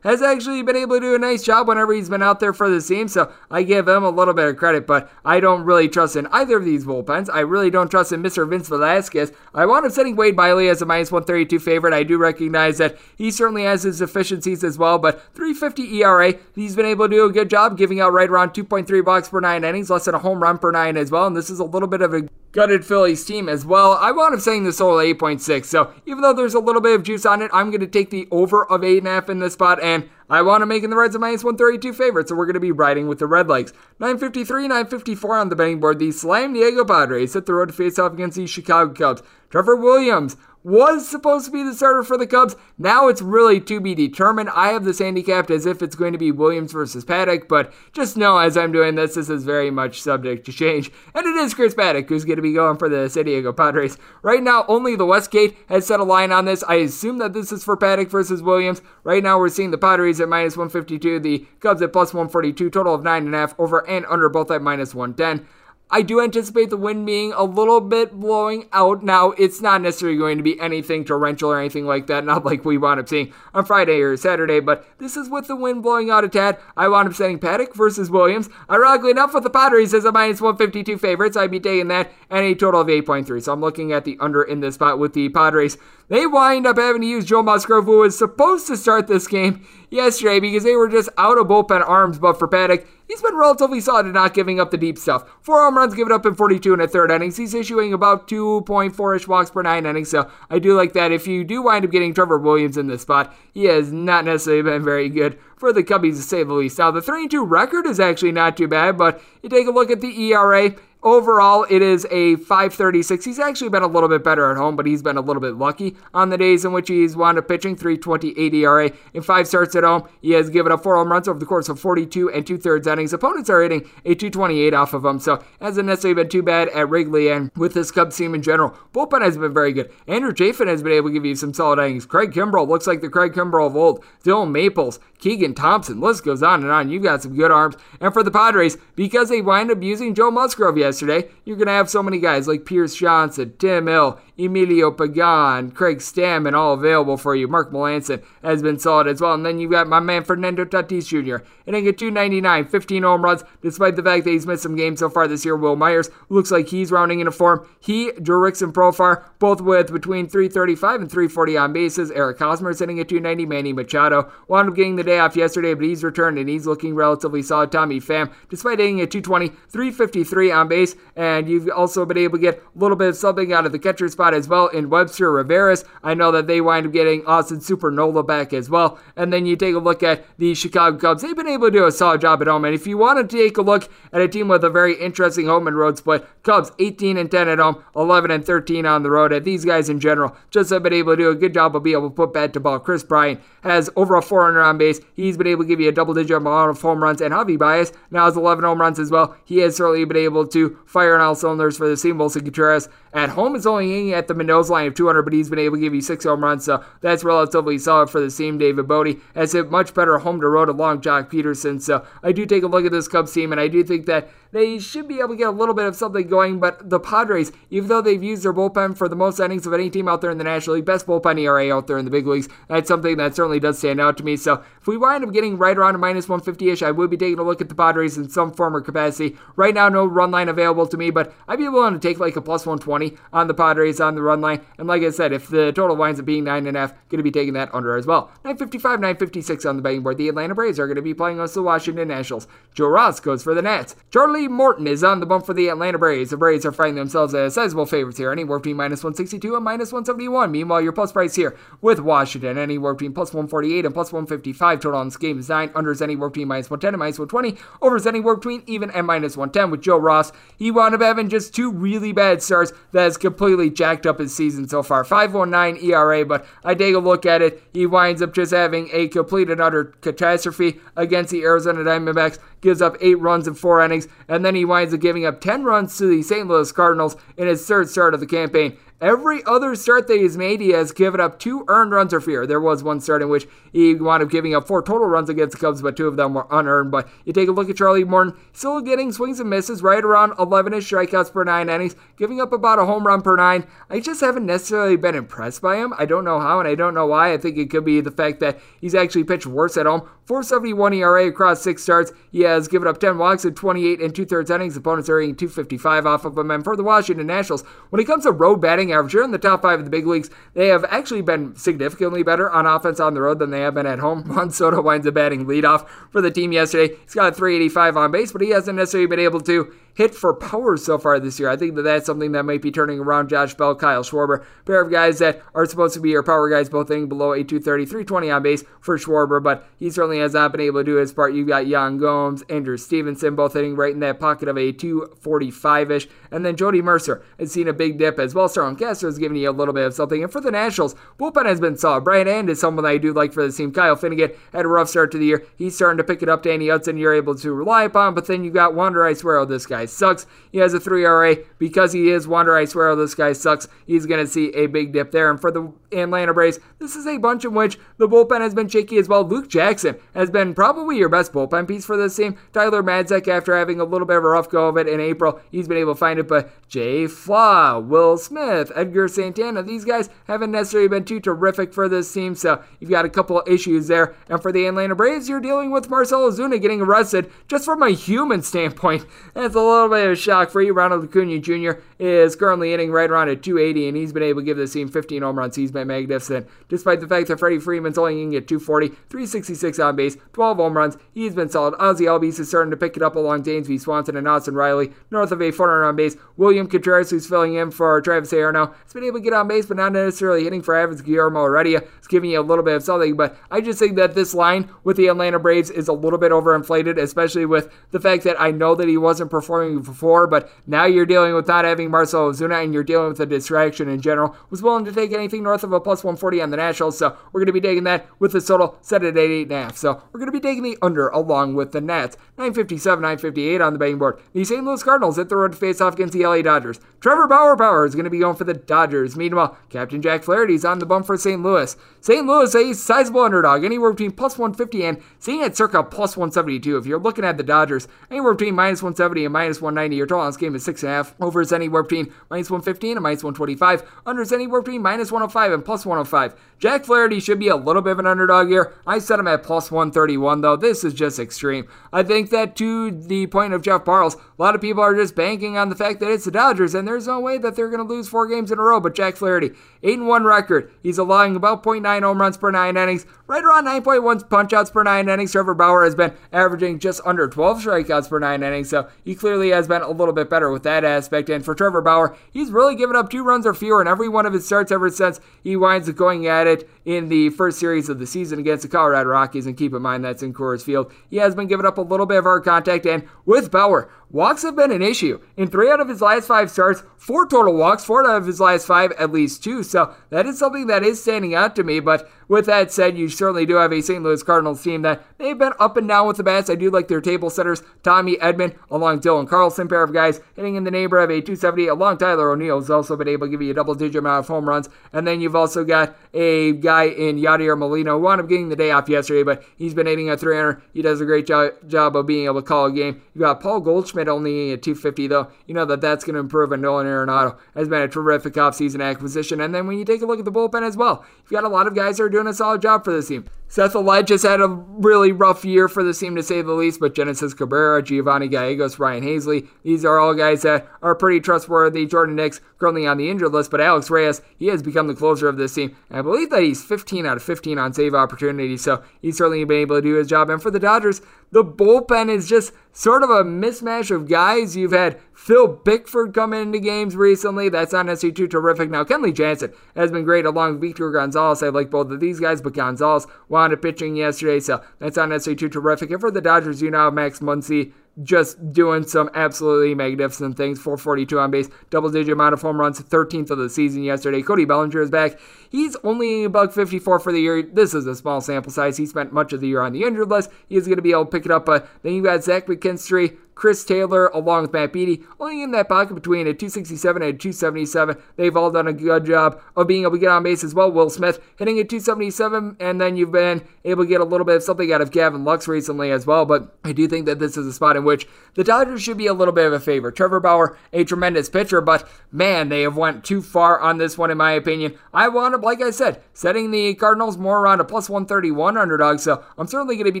has actually been able to do a nice job whenever he's been out there for the team, so I give him a little bit of credit, but I don't really trust in either of these bullpens. I really don't trust in Mr. Vince Velasquez. I wound up setting Wade Miley as a minus 132 favorite. I do recognize that he certainly has his deficiencies as well, but 350 ERA, he's been able to do a good job giving out right around 2.3 blocks per nine innings, less than a home run per nine as well, and this is a little bit of a gutted Phillies team as well. I wound up saying this total 8.6, so even though there's a little bit of juice on it, I'm going to take the over of 8.5 in this spot, and I want to make in the Reds a minus 132 favorite, so we're going to be riding with the Red Legs. 953, 954 on the betting board. The Slam Diego Padres hit the road to face off against the Chicago Cubs. Trevor Williams was supposed to be the starter for the Cubs. Now it's really to be determined. I have this handicapped as if it's going to be Williams versus Paddack, but just know as I'm doing this, this is very much subject to change. And it is Chris Paddack who's going to be going for the San Diego Padres. Right now, only the Westgate has set a line on this. I assume that this is for Paddack versus Williams. Right now, we're seeing the Padres at minus 152, the Cubs at plus 142, total of 9.5, over and under both at minus 110. I do anticipate the wind being a little bit blowing out. Now, it's not necessarily going to be anything torrential or anything like that, [laughs] not like we wound up seeing on Friday or Saturday, but this is with the wind blowing out a tad. I wound up setting Paddack versus Williams. Ironically enough, with the Padres as a minus 152 favorites, I'd be taking that and a total of 8.3. So I'm looking at the under in this spot with the Padres. They wind up having to use Joe Musgrove, who was supposed to start this game yesterday because they were just out of bullpen arms. But for Paddack, he's been relatively solid at not giving up the deep stuff. Four home runs given up in 42 and a third innings. He's issuing about 2.4 ish walks per nine innings. So I do like that. If you do wind up getting Trevor Williams in this spot, he has not necessarily been very good for the Cubbies to say the least. Now, the 3 2 record is actually not too bad, but you take a look at the ERA. Overall, it is a 536. He's actually been a little bit better at home, but he's been a little bit lucky on the days in which he's wound up pitching 328 ERA in five starts at home. He has given up four home runs over the course of 42 and two thirds innings. Opponents are hitting a 228 off of him, so hasn't necessarily been too bad at Wrigley and with this Cubs team in general. Bullpen has been very good. Andrew Chafin has been able to give you some solid innings. Craig Kimbrel looks like the Craig Kimbrel of old. Dylan Maples, Keegan Thompson, list goes on and on. You've got some good arms. And for the Padres, because they wind up using Joe Musgrove yesterday, yesterday, you're going to have so many guys like Pierce Johnson, Tim Hill, Emilio Pagan, Craig Stammen all available for you. Mark Melancon has been solid as well. And then you've got my man Fernando Tatis Jr. hitting at 299, 15 home runs, despite the fact that he's missed some games so far this year. Wil Myers looks like he's rounding into form. He, Jurickson and Profar, both with between 335 and 340 on bases. Eric Hosmer is hitting at 290. Manny Machado wound up getting the day off yesterday, but he's returned and he's looking relatively solid. Tommy Pham, despite hitting at 220, 353 on base, and you've also been able to get a little bit of something out of the catcher spot as well in Webster Rivas. I know that they wind up getting Austin Supernola back as well. And then you take a look at the Chicago Cubs. They've been able to do a solid job at home. And if you want to take a look at a team with a very interesting home and road split, Cubs 18 and 10 at home, 11 and 13 on the road. And these guys in general just have been able to do a good job of being able to put bat to ball. Kris Bryant has over a 400 on base. He's been able to give you a double digit amount of home runs. And Javi Baez now has 11 home runs as well. He has certainly been able to fire on all cylinders for the team. Willson Contreras at home is only at the Mendoza line of 200, but he's been able to give you six home runs, so that's relatively solid for the team. David Bote has hit much better home to road along Joc Pederson, so I do take a look at this Cubs team, and I do think that they should be able to get a little bit of something going. But the Padres, even though they've used their bullpen for the most innings of any team out there in the National League, best bullpen ERA out there in the big leagues, that's something that certainly does stand out to me. So if we wind up getting right around a minus 150 ish, I would be taking a look at the Padres in some form or capacity. Right now, no run line available to me, but I'd be willing to take like a plus 120 on the Padres on the run line. And like I said, if the total winds up being 9.5, going to be taking that under as well. 955, 956 on the betting board. The Atlanta Braves are going to be playing us the Washington Nationals. Joe Ross goes for the Nats. Charlie Morton is on the bump for the Atlanta Braves. The Braves are finding themselves as sizable favorites here, anywhere between minus 162 and minus 171. Meanwhile, your plus price here with Washington, anywhere between plus 148 and plus 155. Total on this game is 9. Unders anywhere between minus 110 and minus 120. Overs anywhere between even and minus 110 with Joe Ross. He wound up having just two really bad starts that has completely jacked up his season so far. 5.09 ERA, but I take a look at it. He winds up just having a complete and utter catastrophe against the Arizona Diamondbacks gives up eight runs in four innings, and then he winds up giving up 10 runs to the St. Louis Cardinals in his third start of the campaign. Every other start that he's made, he has given up two earned runs or fewer. There was one start in which he wound up giving up four total runs against the Cubs, but two of them were unearned. But you take a look at Charlie Morton, still getting swings and misses, right around 11 ish strikeouts per nine innings, giving up about a home run per nine. I just haven't necessarily been impressed by him. I don't know how, and I don't know why. I think it could be the fact that he's actually pitched worse at home. 471 ERA across six starts. He has given up 10 walks in 28 and two thirds innings. Opponents are earning 255 off of him. And for the Washington Nationals, when it comes to road batting average, you're in the top five of the big leagues. They have actually been significantly better on offense on the road than they have been at home. [laughs] Juan Soto winds up batting leadoff for the team yesterday. He's got a 385 on base, but he hasn't necessarily been able to hit for power so far this year. I think that that's something that might be turning around Josh Bell, Kyle Schwarber, pair of guys that are supposed to be your power guys, both hitting below a 230, 320 on base for Schwarber, but he certainly has not been able to do his part. You've got Yan Gomes, Andrew Stevenson, both hitting right in that pocket of a 245 ish, and then Jordy Mercer has seen a big dip as well. Starlin Castro is giving you a little bit of something, and for the Nationals, bullpen has been solid. Brad Hand is someone that I do like for the team. Kyle Finnegan had a rough start to the year. He's starting to pick it up. Danny Hudson, you're able to rely upon, but then you got Wander Suero. Oh, this guy sucks. He has a 3 RA because he is Wander Suero. Oh, this guy sucks. He's going to see a big dip there. And for the Atlanta Braves, this is a bunch in which the bullpen has been shaky as well. Luke Jackson has been probably your best bullpen piece for this team. Tyler Matzek, after having a little bit of a rough go of it in April, he's been able to find it. But Jay Flaw, Will Smith, Edgar Santana, these guys haven't necessarily been too terrific for this team. So you've got a couple of issues there. And for the Atlanta Braves, you're dealing with Marcell Ozuna getting arrested just from a human standpoint. [laughs] That's a little bit of a shock for you. Ronald Acuna Jr. is currently hitting right around at 280, and he's been able to give this team 15 home runs. He's been magnificent. Despite the fact that Freddie Freeman's only getting at 240, 366 on base, 12 home runs, he's been solid. Ozzy Albies is starting to pick it up along Dansby Swanson and Austin Riley. North of a 400 on base, William Contreras, who's filling in for Travis d'Arnaud, has been able to get on base, but not necessarily hitting for average. Guillermo Heredia is giving you a little bit of something, but I just think that this line with the Atlanta Braves is a little bit overinflated, especially with the fact that I know that he wasn't performing before, but now you're dealing with not having Marcell Ozuna and you're dealing with a distraction in general. Was willing to take anything north of a plus 140 on the Nationals, so we're going to be taking that with the total set at 88.5. So we're going to be taking the under along with the Nats. 957, 958 on the betting board. The St. Louis Cardinals hit the road to face off against the LA Dodgers. Trevor Bauer Bauer is going to be going for the Dodgers. Meanwhile, Captain Jack Flaherty is on the bump for St. Louis. St. Louis, a sizable underdog, anywhere between plus 150 and seeing at circa plus 172. If you're looking at the Dodgers, anywhere between minus 170 and minus 190. Your total on this game is 6.5. Over is anywhere between minus 115 and minus 125. Under is anywhere between minus 105 and plus 105. Jack Flaherty should be a little bit of an underdog here. I set him at plus 131, though. This is just extreme. I think that to the point of Jeff Parles, a lot of people are just banking on the fact that it's the Dodgers, and there's no way that they're going to lose four games in a row. But Jack Flaherty, 8 1 record. He's allowing about 0.9 home runs per nine innings, right around 9.1 punchouts per nine innings. Trevor Bauer has been averaging just under 12 strikeouts per nine innings, so he clearly has been a little bit better with that aspect. And for Trevor Bauer, he's really given up two runs or fewer in every one of his starts ever since he winds up going at it in the first series of the season against the Colorado Rockies. And keep in mind that's in Coors Field. He has been giving up a little bit of hard contact, and with Bauer, walks have been an issue. In three out of his last five starts, four total walks, four out of his last five, at least two. So that is something that is standing out to me. But with that said, you certainly do have a St. Louis Cardinals team that they've been up and down with the bats. I do like their table setters, Tommy Edman, along Dylan Carlson, pair of guys hitting in the neighborhood of a 270, along Tyler O'Neill, who's also been able to give you a double digit amount of home runs. And then you've also got a guy in Yadier Molina who wound up getting the day off yesterday, but he's been hitting a 300. He does a great job, job of being able to call a game. You've got Paul Goldschmidt only at 250, though. You know that that's going to improve, and Nolan Arenado has been a terrific offseason acquisition. And then when you take a look at the bullpen as well, you've got a lot of guys that are doing a solid job for this team. Seth Elledge just had a really rough year for the team to say the least, but Genesis Cabrera, Giovanni Gallegos, Ryan Helsley, these are all guys that are pretty trustworthy. Jordan Hicks currently on the injured list, but Alex Reyes, he has become the closer of this team. I believe that he's 15 out of 15 on save opportunities, so he's certainly been able to do his job. And for the Dodgers, the bullpen is just sort of a mismatch of guys. You've had Phil Bickford come into games recently. That's not necessarily too terrific. Now, Kenley Jansen has been great along with Victor Gonzalez. I like both of these guys, but Gonzalez wound up pitching yesterday, so that's not necessarily too terrific. And for the Dodgers, you now have Max Muncy just doing some absolutely magnificent things. 442 on base, double digit amount of home runs, 13th of the season yesterday. Cody Bellinger is back. He's only a buck 54 for the year. This is a small sample size. He spent much of the year on the injured list. He is going to be able to pick it up. But then you got Zach McKinstry, Chris Taylor, along with Matt Beaty, only in that pocket between a 267 and a 277. They've all done a good job of being able to get on base as well. Will Smith hitting a 277, and then you've been able to get a little bit of something out of Gavin Lux recently as well. But I do think that this is a spot in which the Dodgers should be a little bit of a favor. Trevor Bauer, a tremendous pitcher, but man, they have went too far on this one in my opinion. I wound up, like I said, setting the Cardinals more around a plus 131 underdog, so I'm certainly going to be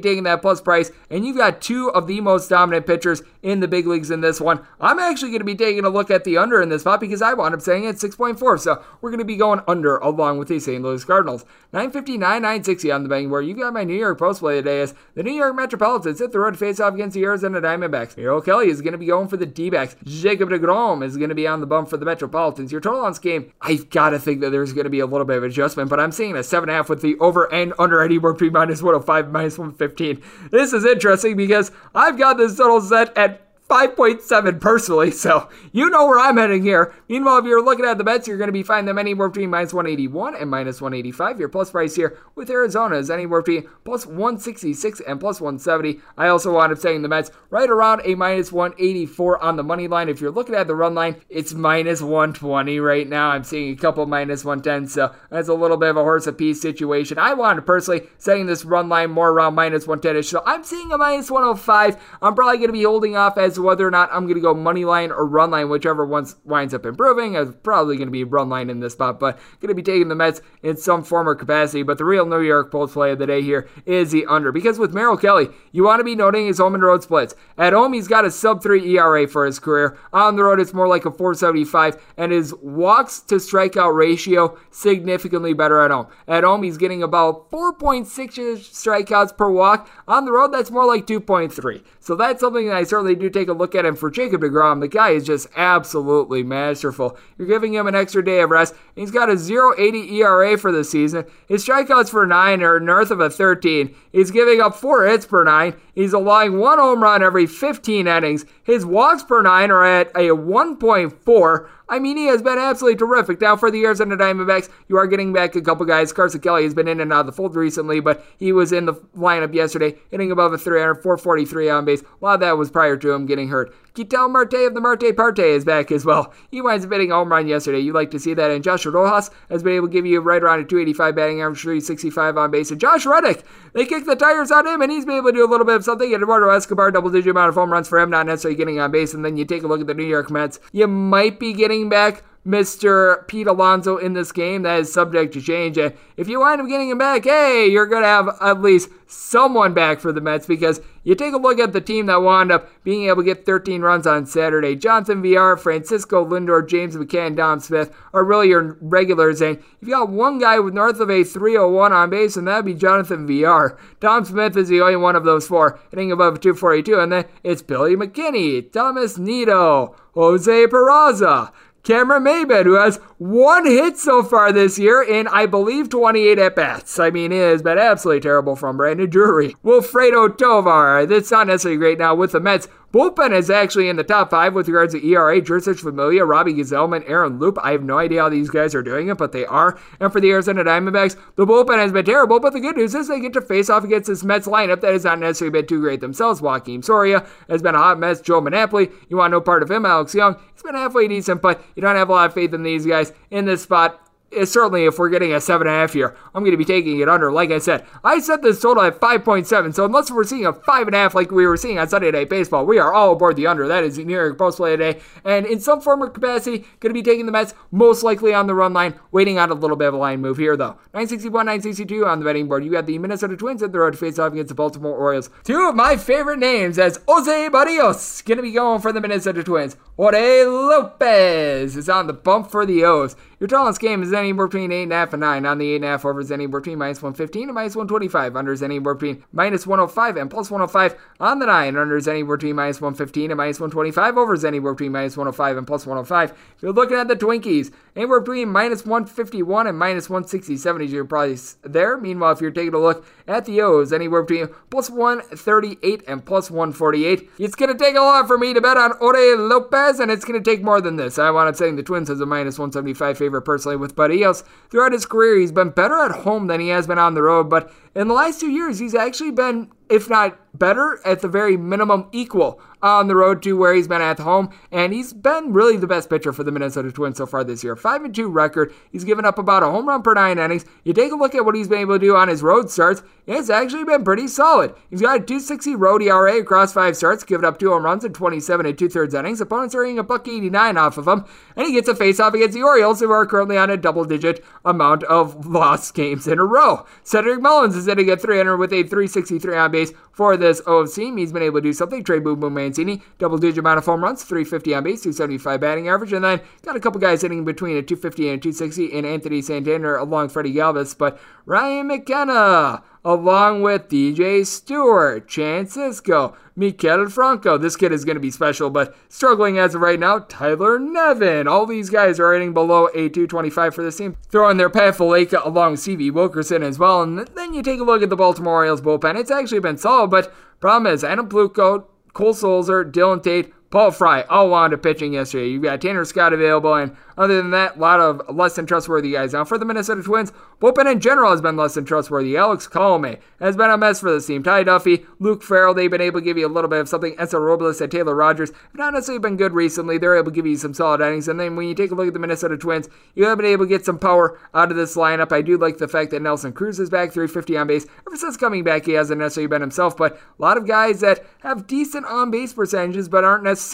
taking that plus price. And you've got two of the most dominant pitchers in the big leagues in this one. I'm actually going to be taking a look at the under in this spot because I wound up saying it's 6.4. So we're going to be going under along with the St. Louis Cardinals. 959, 960 on the betting board. You got my New York Post play today is the New York Metropolitans hit the road face off against the Arizona Diamondbacks. Merrill Kelly is going to be going for the D-backs. Jacob DeGrom is going to be on the bump for the Metropolitans. Your total on this game, I've got to think that there's going to be a little bit of adjustment, but I'm seeing a 7.5 with the over and under anywhere between minus 105 minus 115. This is interesting because I've got this total set at 5.7 personally, so you know where I'm heading here. Meanwhile, if you're looking at the bets, you're going to be finding them anywhere between minus 181 and minus 185. Your plus price here with Arizona is anywhere between plus 166 and plus 170. I also wound up saying the Mets right around a minus 184 on the money line. If you're looking at the run line, it's minus 120 right now. I'm seeing a couple minus 110, so that's a little bit of a horse apiece situation. I wanted personally setting this run line more around minus 110 ish, so I'm seeing a minus 105. I'm probably going to be holding off as whether or not I'm going to go money line or run line, whichever one winds up improving. It's probably going to be run line in this spot, but going to be taking the Mets in some form or capacity. But the real New York Post play of the day here is the under because with Merrill Kelly, you want to be noting his home and road splits. At home, he's got a sub three ERA for his career. On the road, it's more like a 475, and his walks to strikeout ratio significantly better at home. At home, he's getting about 4.6 strikeouts per walk. On the road, that's more like 2.3. So that's something that I certainly do take a look at him for Jacob DeGrom. The guy is just absolutely masterful. You're giving him an extra day of rest. He's got a 0.80 ERA for the season. His strikeouts for nine are north of a 13. He's giving up four hits per nine. He's allowing one home run every 15 innings. His walks per nine are at a 1.4. I mean, he has been absolutely terrific. Now, for the Arizona Diamondbacks, you are getting back a couple guys. Carson Kelly has been in and out of the fold recently, but he was in the lineup yesterday, hitting above a 300, 443 on base. A lot of that was prior to him getting hurt. Ketel Marte of the Marte Parte is back as well. He winds up hitting home run yesterday. You'd like to see that. And Josh Rojas has been able to give you right around a 285 batting average, 365 on base. And Josh Reddick, they kicked the tires on him, and he's been able to do a little bit of something. And Eduardo Escobar, double digit amount of home runs for him, not necessarily getting on base. And then you take a look at the New York Mets. You might be getting back Mr. Pete Alonso in this game. That is subject to change. And if you wind up getting him back, hey, you're going to have at least someone back for the Mets because you take a look at the team that wound up being able to get 13 runs on Saturday. Jonathan Villar, Francisco Lindor, James McCann, Dom Smith are really your regulars. And if you got one guy with north of a 301 on base, and that'd be Jonathan Villar. Dom Smith is the only one of those four hitting above 242. And then it's Billy McKinney, Thomas Nido, Jose Peraza. Cameron Maybin, who has one hit so far this year in, I believe, 28 at bats. I mean, it has been absolutely terrible from Brandon Drury. Wilfredo Tovar, that's not necessarily great now with the Mets. Bullpen is actually in the top five with regards to ERA. Jeurys Familia, Robbie Gsellman, Aaron Loup. I have no idea how these guys are doing it, but they are. And for the Arizona Diamondbacks, the bullpen has been terrible, but the good news is they get to face off against this Mets lineup that has not necessarily been too great themselves. Joakim Soria has been a hot mess. Joe Napoli, you want no part of him. Alex Young, he's been halfway decent, but you don't have a lot of faith in these guys in this spot Uh, certainly if we're getting a seven and a half here, I'm going to be taking it under. Like I said, I set this total at 5.7. So unless we're seeing a five and a half like we were seeing on Sunday Night Baseball, we are all aboard the under. That is New York Post play today, and in some form or capacity, going to be taking the Mets most likely on the run line. Waiting on a little bit of a line move here though. 961, 962 on the betting board. You got the Minnesota Twins at the road to face off against the Baltimore Orioles. Two of my favorite names as Jose Berrios going to be going for the Minnesota Twins. Jorge Lopez is on the bump for the O's. Your tallest game is anywhere between 8.5 and 9. On the 8.5 over is anywhere between minus 115 and minus 125. Under is anywhere between minus 105 and plus 105. On the 9, under is anywhere between minus 115 and minus 125. Over is anywhere between minus 105 and plus 105. If you're looking at the Twinkies, anywhere between minus 151 and minus 167 is your price there. Meanwhile, if you're taking a look at the O's, anywhere between plus 138 and plus 148. It's going to take a lot for me to bet on Jorge Lopez, and it's going to take more than this. I wound up saying the Twins as a minus 175 favorite personally with Berrios. Throughout his career, he's been better at home than he has been on the road, but in the last two years, he's actually been, if not better, at the very minimum equal on the road to where he's been at home, and he's been really the best pitcher for the Minnesota Twins so far this year. 5 and 2 record. He's given up about a home run per nine innings. You take a look at what he's been able to do on his road starts, it's actually been pretty solid. He's got a 260 road ERA across five starts, giving up two home runs in 27 and two thirds innings. Opponents are earning a buck 89 off of him, and he gets a face off against the Orioles, who are currently on a double digit amount of lost games in a row. Cedric Mullins is hitting at 300 with a 363 on base for this OFC. He's been able to do something. Trey Boom Boom Mancini, double digit amount of home runs, 350 on base, 275 batting average, and then got a couple guys hitting between a 250 and a 260 in Anthony Santander along Freddie Galvis, but Ryan McKenna along with DJ Stewart, Chance Sisco, Maikel Franco. This kid is going to be special, but struggling as of right now, Tyler Nevin. All these guys are hitting below a 225 for this team. Throwing their Pat along Stevie Wilkerson as well. And then you take a look at the Baltimore Orioles bullpen. It's actually been solid, but problem is Adam Plutko, Cole Sulser, Dylan Tate, Paul Fry all wound up pitching yesterday. You've got Tanner Scott available, and other than that, a lot of less than trustworthy guys. Now, for the Minnesota Twins, bullpen in general has been less than trustworthy. Alex Colome has been a mess for this team. Ty Duffey, Luke Farrell, they've been able to give you a little bit of something. Hansel Robles and Taylor Rogers have not necessarily been good recently. They're able to give you some solid innings. And then when you take a look at the Minnesota Twins, you have been able to get some power out of this lineup. I do like the fact that Nelson Cruz is back, 350 on base. Ever since coming back, he hasn't necessarily been himself, but a lot of guys that have decent on base percentages, but aren't necessarily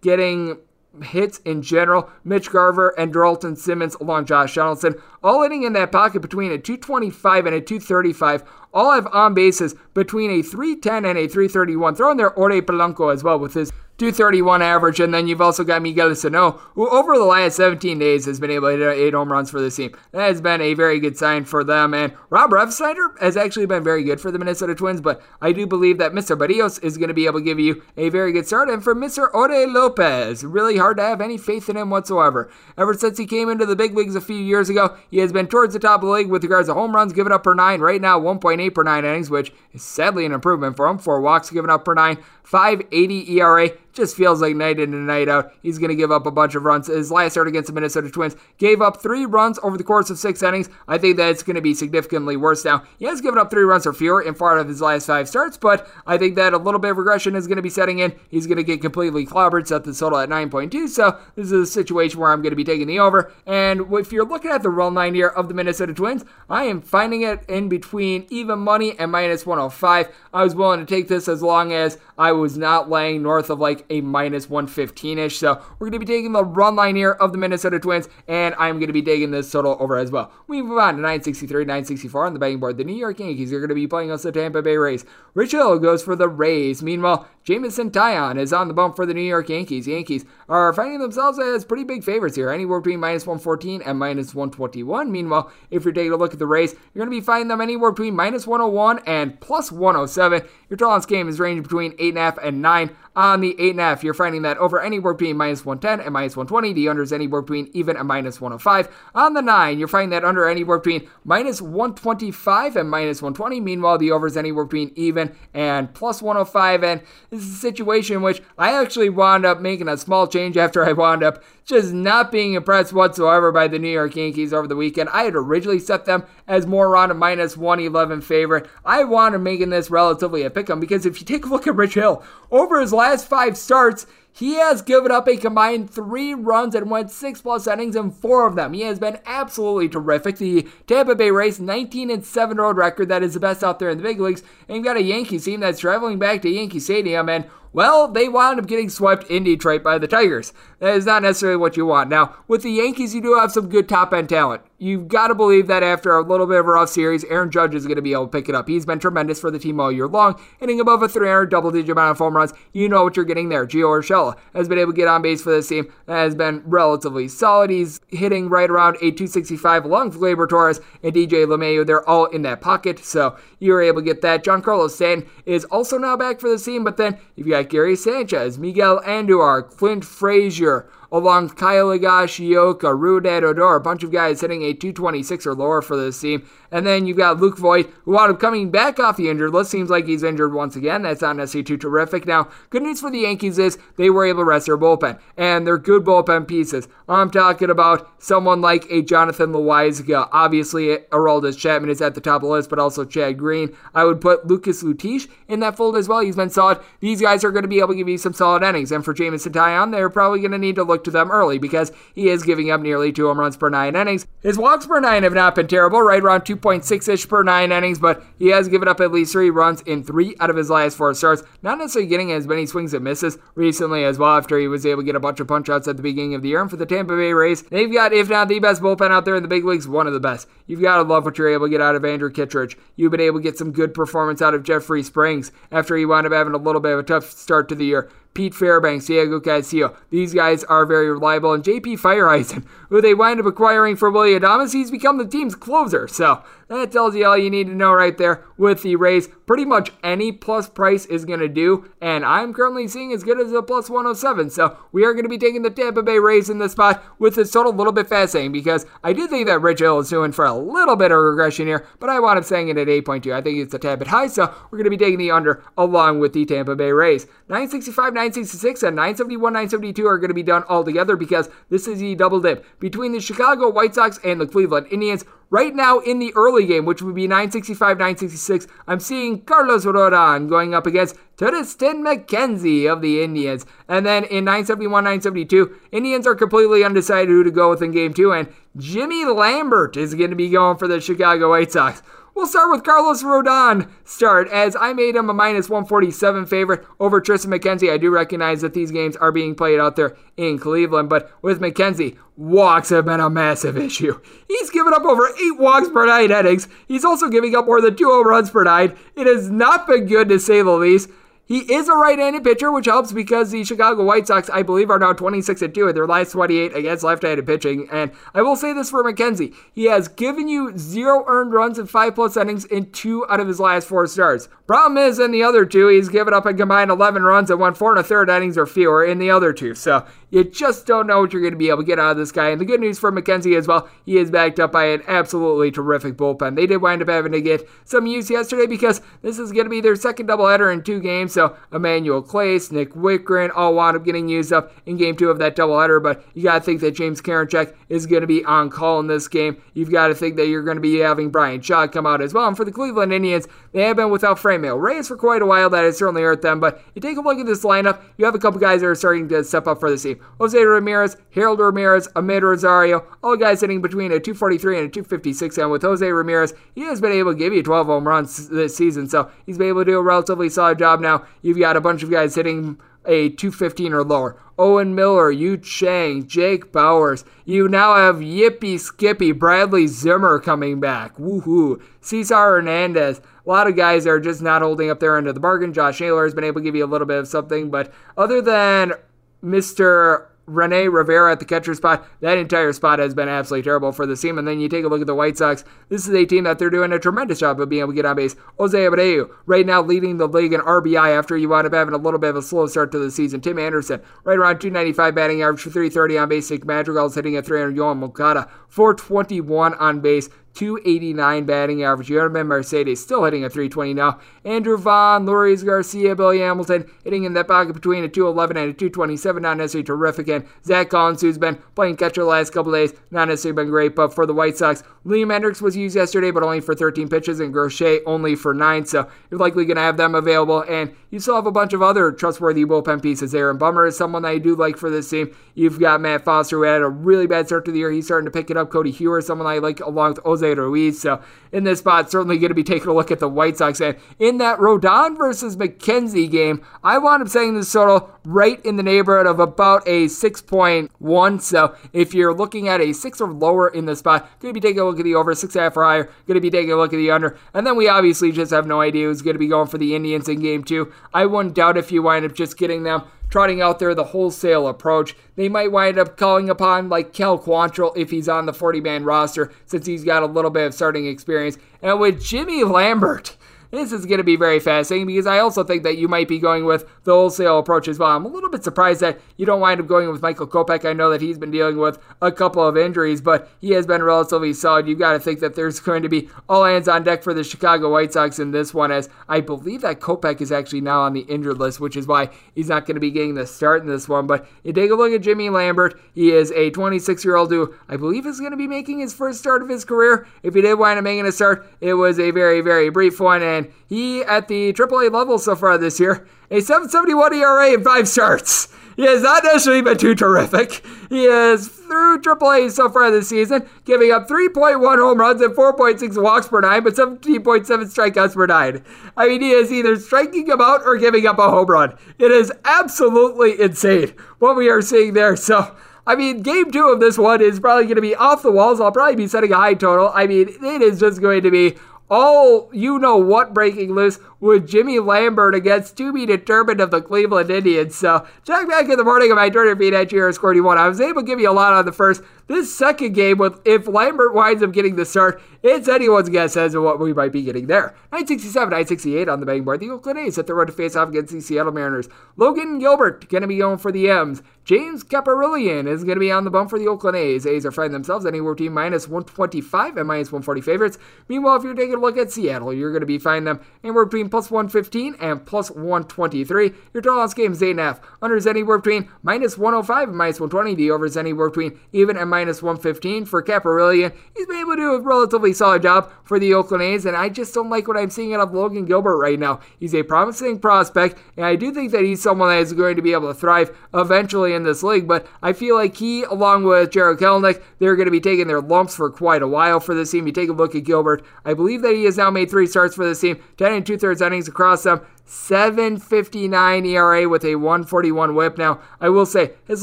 getting hits in general. Mitch Garver and Andrelton Simmons along Josh Donaldson, all hitting in that pocket between a 225 and a 235. All have on bases between a 310 and a 331. Throw in there Jorge Polanco as well with his 231 average. And then you've also got Miguel Sano, who over the last 17 days has been able to hit eight home runs for the team. That has been a very good sign for them. And Rob Refsnyder has actually been very good for the Minnesota Twins, but I do believe that Mr. Berrios is going to be able to give you a very good start. And for Mr. Jorge Lopez, really hard to have any faith in him whatsoever. Ever since he came into the big leagues a few years ago, he has been towards the top of the league with regards to home runs given up per nine. Right now, 1.8 per nine innings, which is sadly an improvement for him. Four walks given up per nine, 580 ERA, just feels like night in and night out. He's going to give up a bunch of runs. His last start against the Minnesota Twins gave up three runs over the course of six innings. I think that it's going to be significantly worse now. He has given up three runs or fewer in four of his last five starts, but I think that a little bit of regression is going to be setting in. He's going to get completely clobbered, set the total at 9.2. So this is a situation where I'm going to be taking the over. And if you're looking at the run line here of the Minnesota Twins, I am finding it in between even money and minus 105. I was willing to take this as long as I was not laying north of like a minus 115 ish. So we're going to be taking the run line here of the Minnesota Twins, and I'm going to be taking this total over as well. We move on to 963, 964 on the betting board. The New York Yankees are going to be playing us the Tampa Bay Rays. Rich Hill goes for the Rays. Meanwhile, Jameson Taillon is on the bump for the New York Yankees. Yankees are finding themselves as pretty big favorites here, anywhere between minus 114 and minus 121. Meanwhile, if you're taking a look at the Rays, you're going to be finding them anywhere between minus 101 and plus 107. Your total on this game is ranging between 8.5 and 9 Ah, on the 8.5. You're finding that over anywhere between minus 110 and minus 120. The under is anywhere between even and minus 105. On the 9, you're finding that under anywhere between minus 125 and minus 120. Meanwhile, the over is anywhere between even and plus 105. And this is a situation in which I actually wound up making a small change after I wound up just not being impressed whatsoever by the New York Yankees over the weekend. I had originally set them as more around a minus 111 favorite. I wanted making this relatively a pick 'em because if you take a look at Rich Hill, over his last five starts, he has given up a combined three runs and went six plus innings in four of them. He has been absolutely terrific. The Tampa Bay Rays 19 and 7 road record that is the best out there in the big leagues. And you've got a Yankees team that's traveling back to Yankee Stadium and well, they wound up getting swept in Detroit by the Tigers. That is not necessarily what you want. Now, with the Yankees, you do have some good top end talent you've got to believe that after a little bit of a rough series, Aaron Judge is going to be able to pick it up. He's been tremendous for the team all year long, hitting above a 300 double digit amount of home runs. You know what you're getting there. Gio Urshela has been able to get on base for this team. That has been relatively solid. He's hitting right around a 265 along with Gleyber Torres and DJ LeMahieu. They're all in that pocket, so you're able to get that. Giancarlo Stanton is also now back for the team, but then you've got Gary Sanchez, Miguel Andujar, Clint Frazier, along Kyle Higashioka, Rougned Odor, a bunch of guys hitting a 226 or lower for this team. And then you've got Luke Voit, who wound up coming back off the injured list. Seems like he's injured once again. That's not necessarily too terrific. Now, good news for the Yankees is they were able to rest their bullpen, and they're good bullpen pieces. I'm talking about someone like a Jonathan Loáisiga. Obviously, Aroldis Chapman is at the top of the list, but also Chad Green. I would put Lucas Luetge in that fold as well. He's been solid. These guys are going to be able to give you some solid innings. And for Jameson Taillon, they're probably going to need to look to them early because he is giving up nearly two home runs per nine innings. His walks per nine have not been terrible, right around 2.6 ish per nine innings, but he has given up at least three runs in three out of his last four starts. Not necessarily getting as many swings and misses recently as well after he was able to get a bunch of punch outs at the beginning of the year. And for the Tampa Bay Rays, they've got, if not the best bullpen out there in the big leagues, one of the best. You've got to love what you're able to get out of Andrew Kittredge. You've been able to get some good performance out of Jeffrey Springs after he wound up having a little bit of a tough start to the year. Pete Fairbanks, Diego Castillo. These guys are very reliable. And JP Feyereisen, who they wind up acquiring for Willy Adames, he's become the team's closer. So that tells you all you need to know right there with the Rays. Pretty much any plus price is going to do, and I'm currently seeing as good as a plus 107. So we are going to be taking the Tampa Bay Rays in this spot with this total a little bit fascinating because I do think that Rich Hill is doing for a little bit of regression here, but I wound up saying it at 8.2. I think it's a tad bit high, so we're going to be taking the under along with the Tampa Bay Rays. 965, 966, and 971, 972 are going to be done all together because this is the double dip between the Chicago White Sox and the Cleveland Indians. Right now in the early game, which would be 965, 966, I'm seeing Carlos Rodon going up against Triston McKenzie of the Indians. And then in 971, 972, Indians are completely undecided who to go with in game two, and Jimmy Lambert is going to be going for the Chicago White Sox. We'll start with Carlos Rodon start as I made him a minus 147 favorite over Triston McKenzie. I do recognize that these games are being played out there in Cleveland, but with McKenzie, walks have been a massive [laughs] issue. He's given up over eight walks per nine innings. He's also giving up more than two home runs per nine. It has not been good to say the least. He is a right-handed pitcher, which helps because the Chicago White Sox, I believe, are now 26 and 2 in their last 28 against left-handed pitching. And I will say this for McKenzie. He has given you zero earned runs in five plus innings in two out of his last four starts. Problem is, in the other two, he's given up a combined 11 runs and won four and a third innings or fewer in the other two. So you just don't know what you're going to be able to get out of this guy. And the good news for McKenzie as well, he is backed up by an absolutely terrific bullpen. They did wind up having to get some use yesterday because this is going to be their second doubleheader in two games. So Emmanuel Clase, Nick Wittgren all wound up getting used up in game two of that doubleheader. But you got to think that James Karinchak is going to be on call in this game. You've got to think that you're going to be having Bryan Shaw come out as well. And for the Cleveland Indians, they have been without Franmil Reyes for quite a while. That has certainly hurt them. But you take a look at this lineup, you have a couple guys that are starting to step up for the team. Jose Ramirez, Harold Ramirez, Amed Rosario, all guys hitting between a 243 and a 256. And with Jose Ramirez, he has been able to give you 12 home runs this season. So he's been able to do a relatively solid job now. You've got a bunch of guys hitting a 215 or lower. Owen Miller, Yu Chang, Jake Bauers. You now have Yippee Skippy, Bradley Zimmer coming back. Woohoo. Cesar Hernandez. A lot of guys are just not holding up their end of the bargain. Josh Naylor has been able to give you a little bit of something, but other than Mr. Rene Rivera at the catcher spot. That entire spot has been absolutely terrible for the team. And then you take a look at the White Sox. This is a team that they're doing a tremendous job of being able to get on base. Jose Abreu, right now leading the league in RBI after you wound up having a little bit of a slow start to the season. Tim Anderson, right around 295 batting average for 330 on base. Madrigal's hitting at 300. Yoan Moncada, 421 on base. 289 batting average. Yermin Mercedes still hitting a 320 now. Andrew Vaughn, Leury Garcia, Billy Hamilton hitting in that pocket between a 211 and a 227. Not necessarily terrific. And Zach Collins, who's been playing catcher the last couple days, not necessarily been great. But for the White Sox, Liam Hendriks was used yesterday, but only for 13 pitches, and Guercher only for 9. So you're likely going to have them available. And you still have a bunch of other trustworthy bullpen pieces. Aaron Bummer is someone that I do like for this team. You've got Matt Foster, who had a really bad start to the year. He's starting to pick it up. Codi Heuer, someone I like along with Jose Ruiz. So in this spot, certainly going to be taking a look at the White Sox. And in that Rodon versus McKenzie game, I wound up saying this total right in the neighborhood of about a 6.1. So if you're looking at a 6 or lower in the spot, going to be taking a look at the over, 6.5 or higher, going to be taking a look at the under. And then we obviously just have no idea who's going to be going for the Indians in game two. I wouldn't doubt if you wind up just getting them trotting out there the wholesale approach. They might wind up calling upon like Cal Quantrill if he's on the 40 man roster since he's got a little bit of starting experience. And with Jimmy Lambert, this is going to be very fascinating because I also think that you might be going with the wholesale approach as well. I'm a little bit surprised that you don't wind up going with Michael Kopech. I know that he's been dealing with a couple of injuries, but he has been relatively solid. You've got to think that there's going to be all hands on deck for the Chicago White Sox in this one, as I believe that Kopech is actually now on the injured list, which is why he's not going to be getting the start in this one. But you take a look at Jimmy Lambert. He is a 26 year old who I believe is going to be making his first start of his career. If he did wind up making a start, it was a very, very brief one. And and he, at the AAA level so far this year, a 771 ERA and five starts. He has not necessarily been too terrific. He is through AAA so far this season, giving up 3.1 home runs and 4.6 walks per nine, but 17.7 strikeouts per nine. I mean, he is either striking them out or giving up a home run. It is absolutely insane what we are seeing there. So, I mean, game two of this one is probably going to be off the walls. I'll probably be setting a high total. I mean, it is just going to be all you know what breaking loose with Jimmy Lambert against to be determined of the Cleveland Indians. So check back in the morning of my Twitter feed at GR Scored. I was able to give you a lot on the first. This second game, with if Lambert winds up getting the start, it's anyone's guess as to what we might be getting there. 967, 968 on the betting board. The Oakland A's set the road to face off against the Seattle Mariners. Logan Gilbert going to be going for the M's. James Kaprielian is going to be on the bump for the Oakland A's. A's are finding themselves anywhere between minus 125 and minus 140 favorites. Meanwhile, if you're taking a look at Seattle, you're going to be finding them anywhere between plus 115 and plus 123. Your total on this game is 8.5. Under is anywhere between minus 105 and minus 120. The over is anywhere between even and minus 115 for Kaprielian. He's been able to do a relatively solid job for the Oakland A's, and I just don't like what I'm seeing out of Logan Gilbert right now. He's a promising prospect, and I do think that he's someone that is going to be able to thrive eventually in this league, but I feel like he, along with Jarred Kelenic, they're going to be taking their lumps for quite a while for this team. You take a look at Gilbert. I believe that he has now made three starts for this team, 10 and two thirds innings across them. 759 ERA with a 141 whip. Now, I will say, his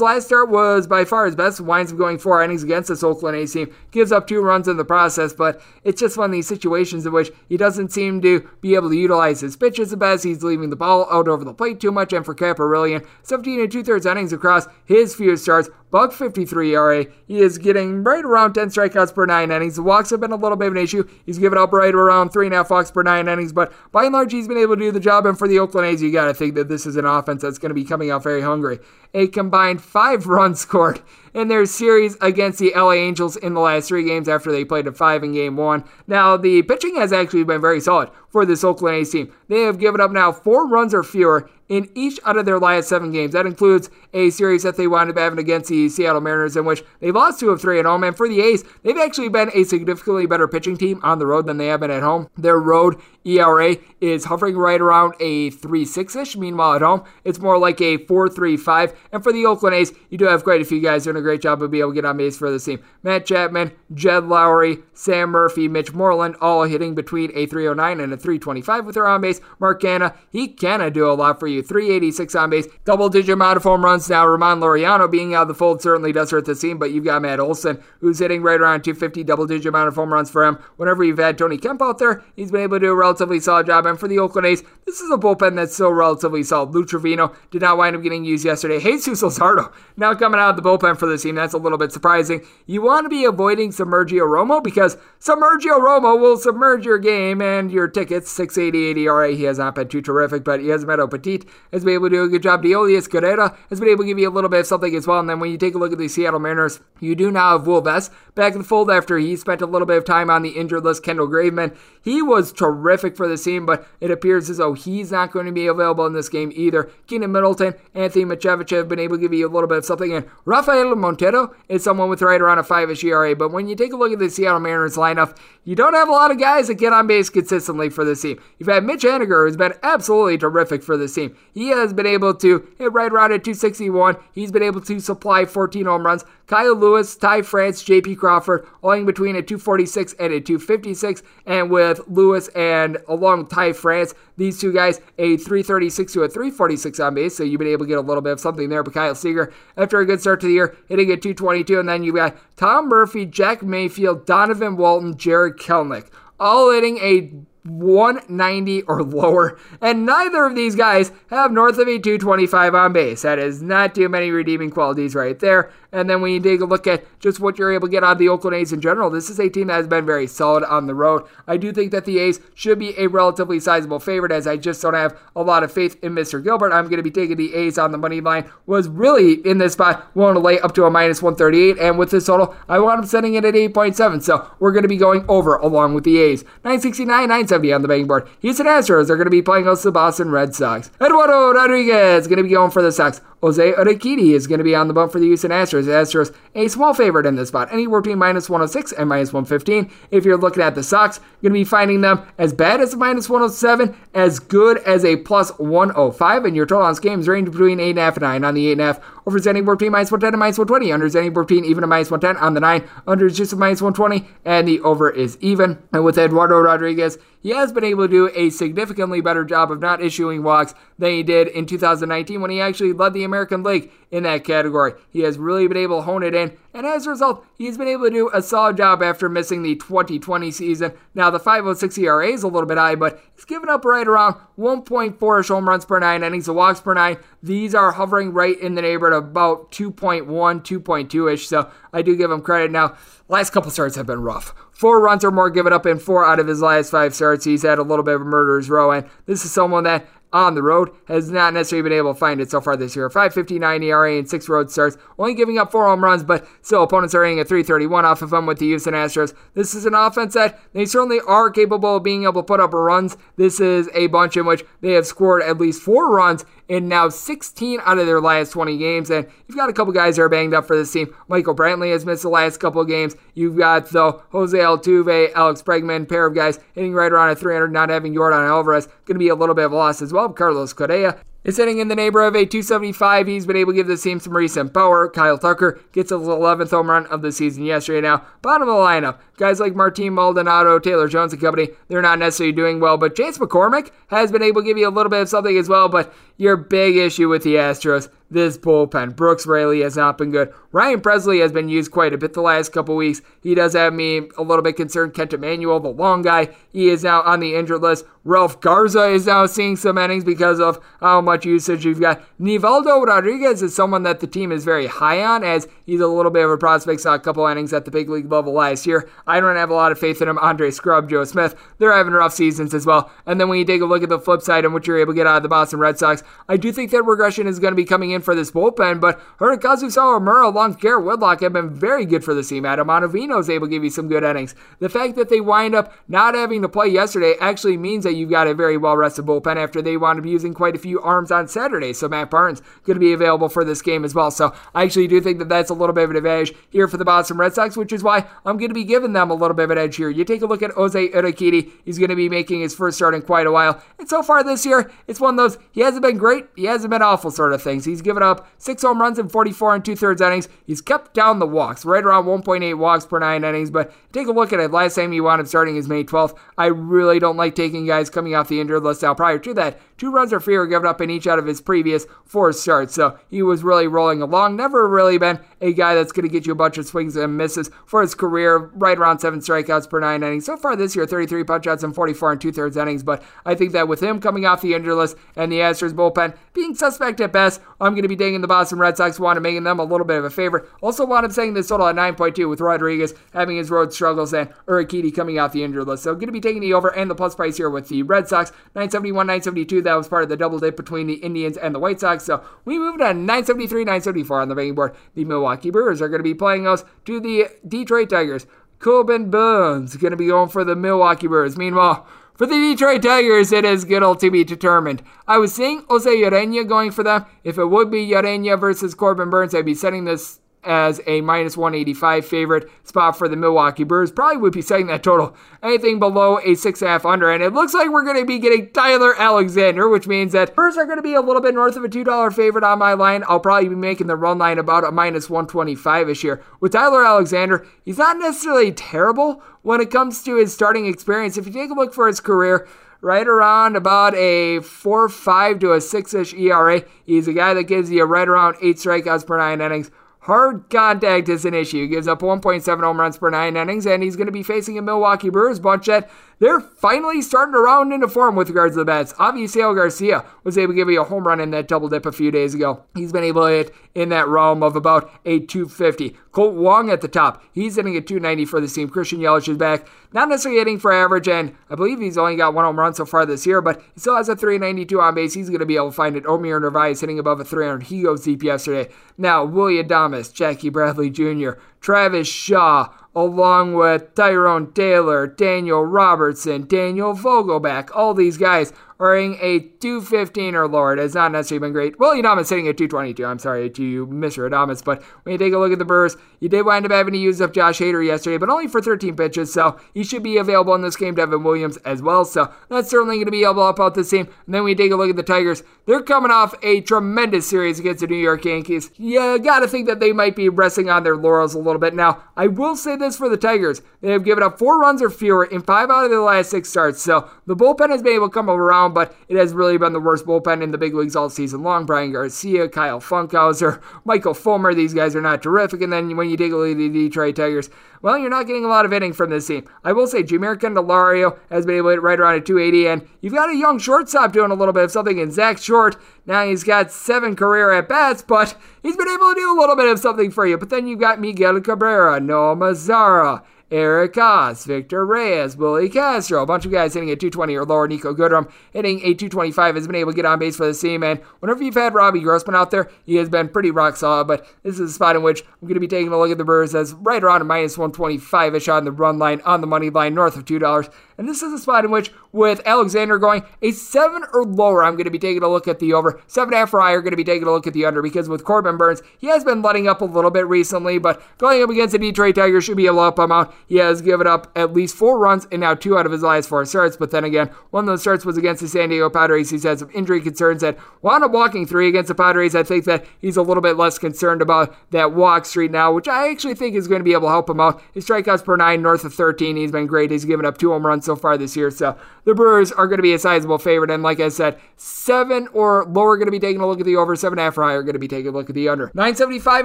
last start was by far his best. Winds up going four innings against this Oakland A's team. Gives up two runs in the process, but it's just one of these situations in which he doesn't seem to be able to utilize his pitches the best. He's leaving the ball out over the plate too much. And for Kaprielian, 17 and two thirds innings across his few starts. Buck 53 ERA. He is getting right around 10 strikeouts per nine innings. The walks have been a little bit of an issue. He's given up right around three and a half walks per nine innings, but by and large, he's been able to do the job. For the Oakland A's, you got to think that this is an offense that's going to be coming out very hungry. A combined five [laughs] runs scored in their series against the LA Angels in the last three games after they played a five in game one. Now, the pitching has actually been very solid for this Oakland A's team. They have given up now four runs or fewer in each out of their last seven games. That includes a series that they wound up having against the Seattle Mariners, in which they lost two of three at home. And for the A's, they've actually been a significantly better pitching team on the road than they have been at home. Their road ERA is hovering right around a 3 6 ish. Meanwhile, at home, it's more like a 4 3 5. And for the Oakland A's, you do have quite a few guys doing a great job of being able to get on base for the team. Matt Chapman, Jed Lowrie, Sean Murphy, Mitch Moreland, all hitting between a 309 and a 325 with their on base. Mark Canha, he can do a lot for you. 386 on base, double digit amount of home runs. Now, Ramon Laureano being out of the fold certainly does hurt the team, but you've got Matt Olson, who's hitting right around 250, double digit amount of home runs for him. Whenever you've had Tony Kemp out there, he's been able to do a relatively solid job. And for the Oakland A's, this is a bullpen that's still relatively solid. Lou Trivino did not wind up getting used yesterday. Jesus Luzardo now coming out of the bullpen for the team. That's a little bit surprising. You want to be avoiding Submergio Romo because Submergio Romo will submerge your game and your tickets. 688 ERA. He has not been too terrific, but Yusmeiro Petit has been able to do a good job. Deolis Guerra has been able to give you a little bit of something as well. And then when you take a look at the Seattle Mariners, you do now have Will Vest back in the fold after he spent a little bit of time on the injured list. Kendall Graveman, he was terrific for the team, but it appears as though he's not going to be available in this game either. Keynan Middleton, Anthony Misiewicz have been able to give you a little bit of something, and Rafael Montero is someone with right around a 5-ish ERA, but when you take a look at the Seattle Mariners lineup, you don't have a lot of guys that get on base consistently for this team. You've had Mitch Haniger, who's been absolutely terrific for this team. He has been able to hit right around at 261. He's been able to supply 14 home runs. Kyle Lewis, Ty France, JP Crawford, all in between a 246 and a 256. And with Lewis and along with Ty France, these two guys, a 336 to a 346 on base. So you've been able to get a little bit of something there. But Kyle Seager, after a good start to the year, hitting at 222. And then you've got Tom Murphy, Jack Mayfield, Donovan Walton, Jarred Kelenic, all hitting a 190 or lower, and neither of these guys have north of a 225 on base. That is not too many redeeming qualities right there. And then when you take a look at just what you're able to get out of the Oakland A's in general, this is a team that has been very solid on the road. I do think that the A's should be a relatively sizable favorite, as I just don't have a lot of faith in Mr. Gilbert. I'm going to be taking the A's on the money line. Was really in this spot willing to lay up to a minus 138, and with this total, I wound up setting it at 8.7. So we're going to be going over along with the A's. 969, 970 on the betting board. Houston Astros are going to be playing against the Boston Red Sox. Eduardo Rodriguez is going to be going for the Sox. Jose Urquidy is going to be on the bump for the Houston Astros. The Astros, a small favorite in this spot, anywhere between minus 106 and minus 115. If you're looking at the Sox, you're going to be finding them as bad as a minus 107, as good as a plus 105, and your total on games range between 8.5 and 9 on the 8.5. Over is anywhere between minus 110 and minus 120. Under is anywhere between even a minus 110 on the 9. Under is just a minus 120, and the over is even. And with Eduardo Rodriguez, he has been able to do a significantly better job of not issuing walks than he did in 2019 when he actually led the American League in that category. He has really been able to hone it in, and as a result, he's been able to do a solid job after missing the 2020 season. Now, the 506 ERA is a little bit high, but he's given up right around 1.4 ish home runs per nine innings, the walks per nine. These are hovering right in the neighborhood of about 2.1, 2.2 ish, so I do give him credit. Now, last couple starts have been rough. Four runs or more given up in four out of his last five starts. He's had a little bit of a murderer's row, and this is someone that on the road has not necessarily been able to find it so far this year. 5.59 ERA and six road starts, only giving up four home runs, but still opponents are hitting at 3.31 off of him with the Houston Astros. This is an offense that they certainly are capable of being able to put up runs. This is a bunch in which they have scored at least four runs in now 16 out of their last 20 games. And you've got a couple guys that are banged up for this team. Michael Brantley has missed the last couple of games. You've got, though, Jose Altuve, Alex Bregman, pair of guys hitting right around a 300, not having Yordan Alvarez. Going to be a little bit of a loss as well. Carlos Correa is hitting in the neighborhood of a 275. He's been able to give the team some recent power. Kyle Tucker gets his 11th home run of the season yesterday. Now, bottom of the lineup, guys like Martin Maldonado, Taylor Jones and company, they're not necessarily doing well, but Chas McCormick has been able to give you a little bit of something as well. But your big issue with the Astros, this bullpen. Brooks Raley has not been good. Ryan Pressly has been used quite a bit the last couple weeks. He does have me a little bit concerned. Kent Emanuel, the long guy, he is now on the injured list. Ralph Garza is now seeing some innings because of how much usage you've got. Nivaldo Rodriguez is someone that the team is very high on as he's a little bit of a prospect. Saw a couple innings at the big league level last year. I don't have a lot of faith in him. Andre Scrubb, Joe Smith, they're having rough seasons as well. And then when you take a look at the flip side and what you're able to get out of the Boston Red Sox, I do think that regression is going to be coming in for this bullpen. But Hirokazu Sawamura along with Garrett Whitlock have been very good for the team. Adam Ottavino is able to give you some good innings. The fact that they wind up not having to play yesterday actually means that you've got a very well rested bullpen after they wound up using quite a few arms on Saturday. So Matt Barnes going to be available for this game as well. So I actually do think that that's a little bit of an advantage here for the Boston Red Sox, which is why I'm going to be giving them a little bit of an edge here. You take a look at Jose Urquidy. He's going to be making his first start in quite a while. And so far this year, it's one of those, he hasn't been great, he hasn't been awful sort of things. He's given up six home runs in 44 and two thirds innings. He's kept down the walks, right around 1.8 walks per nine innings. But take a look at it. Last time he wound up starting is May 12th. I really don't like taking guys coming off the injured list. Now, prior to that, two runs or fewer given up in each out of his previous four starts. So he was really rolling along. Never really been a guy that's going to get you a bunch of swings and misses for his career, right around seven strikeouts per nine innings. So far this year, 33 punchouts and 44 and two thirds innings. But I think that with him coming off the injured list and the Astros bullpen being suspect at best, I'm going to be digging the Boston Red Sox, want to making them a little bit of a favorite. Also, wound up saying this total at 9.2 with Rodriguez having his road struggles and Urquidy coming off the injured list. So going to be taking the over and the plus price here with the Red Sox, 971, 972. That was part of the double dip between the Indians and the White Sox. So we moved on 973, 974 on the betting board. The Milwaukee Brewers are going to be playing us to the Detroit Tigers. Corbin Burnes going to be going for the Milwaukee Brewers. Meanwhile, for the Detroit Tigers, it is good old to be determined. I was seeing Jose Urena going for them. If it would be Urena versus Corbin Burnes, I'd be setting this as a minus 185 favorite spot for the Milwaukee Brewers. Probably would be setting that total anything below a six and a half under. And it looks like we're going to be getting Tyler Alexander, which means that Brewers are going to be a little bit north of a $2 favorite on my line. I'll probably be making the run line about a minus 125 ish here. With Tyler Alexander, he's not necessarily terrible when it comes to his starting experience. If you take a look for his career, right around about a 4 5 to a 6 ish ERA. He's a guy that gives you right around 8 strikeouts per 9 innings. Hard contact is an issue. He gives up 1.7 home runs per nine innings, and he's going to be facing a Milwaukee Brewers bunch that they're finally starting to round into form with regards to the bats. Obviously, Garcia was able to give you a home run in that double dip a few days ago. He's been able to hit in that realm of about a 250. Kolten Wong at the top. He's hitting a 290 for the team. Christian Yelich is back. Not necessarily hitting for average, and I believe he's only got one home run so far this year, but he still has a 392 on base. He's going to be able to find it. Omar Narvaez hitting above a 300. He goes deep yesterday. Now, Willy Adames, Jackie Bradley Jr., Travis Shaw, along with Tyrone Taylor, Daniel Robertson, Daniel Vogelbach, All these guys earning a 215 or lower. It has not necessarily been great. Well, Adames sitting at 222. I'm sorry to you, Mr. Adames, but when you take a look at the Brewers, you did wind up having to use up Josh Hader yesterday, but only for 13 pitches, so he should be available in this game. Devin Williams as well, so that's certainly going to be able to help out this team. And then we take a look at the Tigers. They're coming off a tremendous series against the New York Yankees. You got to think that they might be resting on their laurels a little bit. Now, I will say this for the Tigers: they have given up four runs or fewer in five out of their last six starts, so the bullpen has been able to come around, but it has really been the worst bullpen in the big leagues all season long. Bryan Garcia, Kyle Funkhouser, Michael Fulmer, these guys are not terrific. And then when you take a the Detroit Tigers, well, you're not getting a lot of inning from this team. I will say, Jeimer Candelario has been able to hit right around a 280, and you've got a young shortstop doing a little bit of something in Zack Short. Now he's got seven career at bats, but he's been able to do a little bit of something for you. But then you've got Miguel Cabrera, Nomar Mazara, Eric Haase, Victor Reyes, Willi Castro, a bunch of guys hitting at 220 or lower. Niko Goodrum hitting a 225 has been able to get on base for the team. And whenever you've had Robbie Grossman out there, he has been pretty rock solid. But this is a spot in which I'm going to be taking a look at the Brewers as right around a minus 125 ish on the run line, on the money line, north of $2. And this is a spot in which, with Alexander going a 7 or lower, I'm going to be taking a look at the over. 7.5 or higher, going to be taking a look at the under because with Corbin Burnes, he has been letting up a little bit recently, but going up against the Detroit Tigers should be to help him out. He has given up at least four runs and now two out of his last four starts, but then again, one of those starts was against the San Diego Padres. He's had some injury concerns that wound up walking three against the Padres. I think that he's a little bit less concerned about that walk streak now, which I actually think is going to be able to help him out. His strikeouts per nine north of 13. He's been great. He's given up two home runs so far this year. So the Brewers are going to be a sizable favorite. And like I said, seven or lower going to be taking a look at the over, seven and a half or higher going to be taking a look at the under. 975,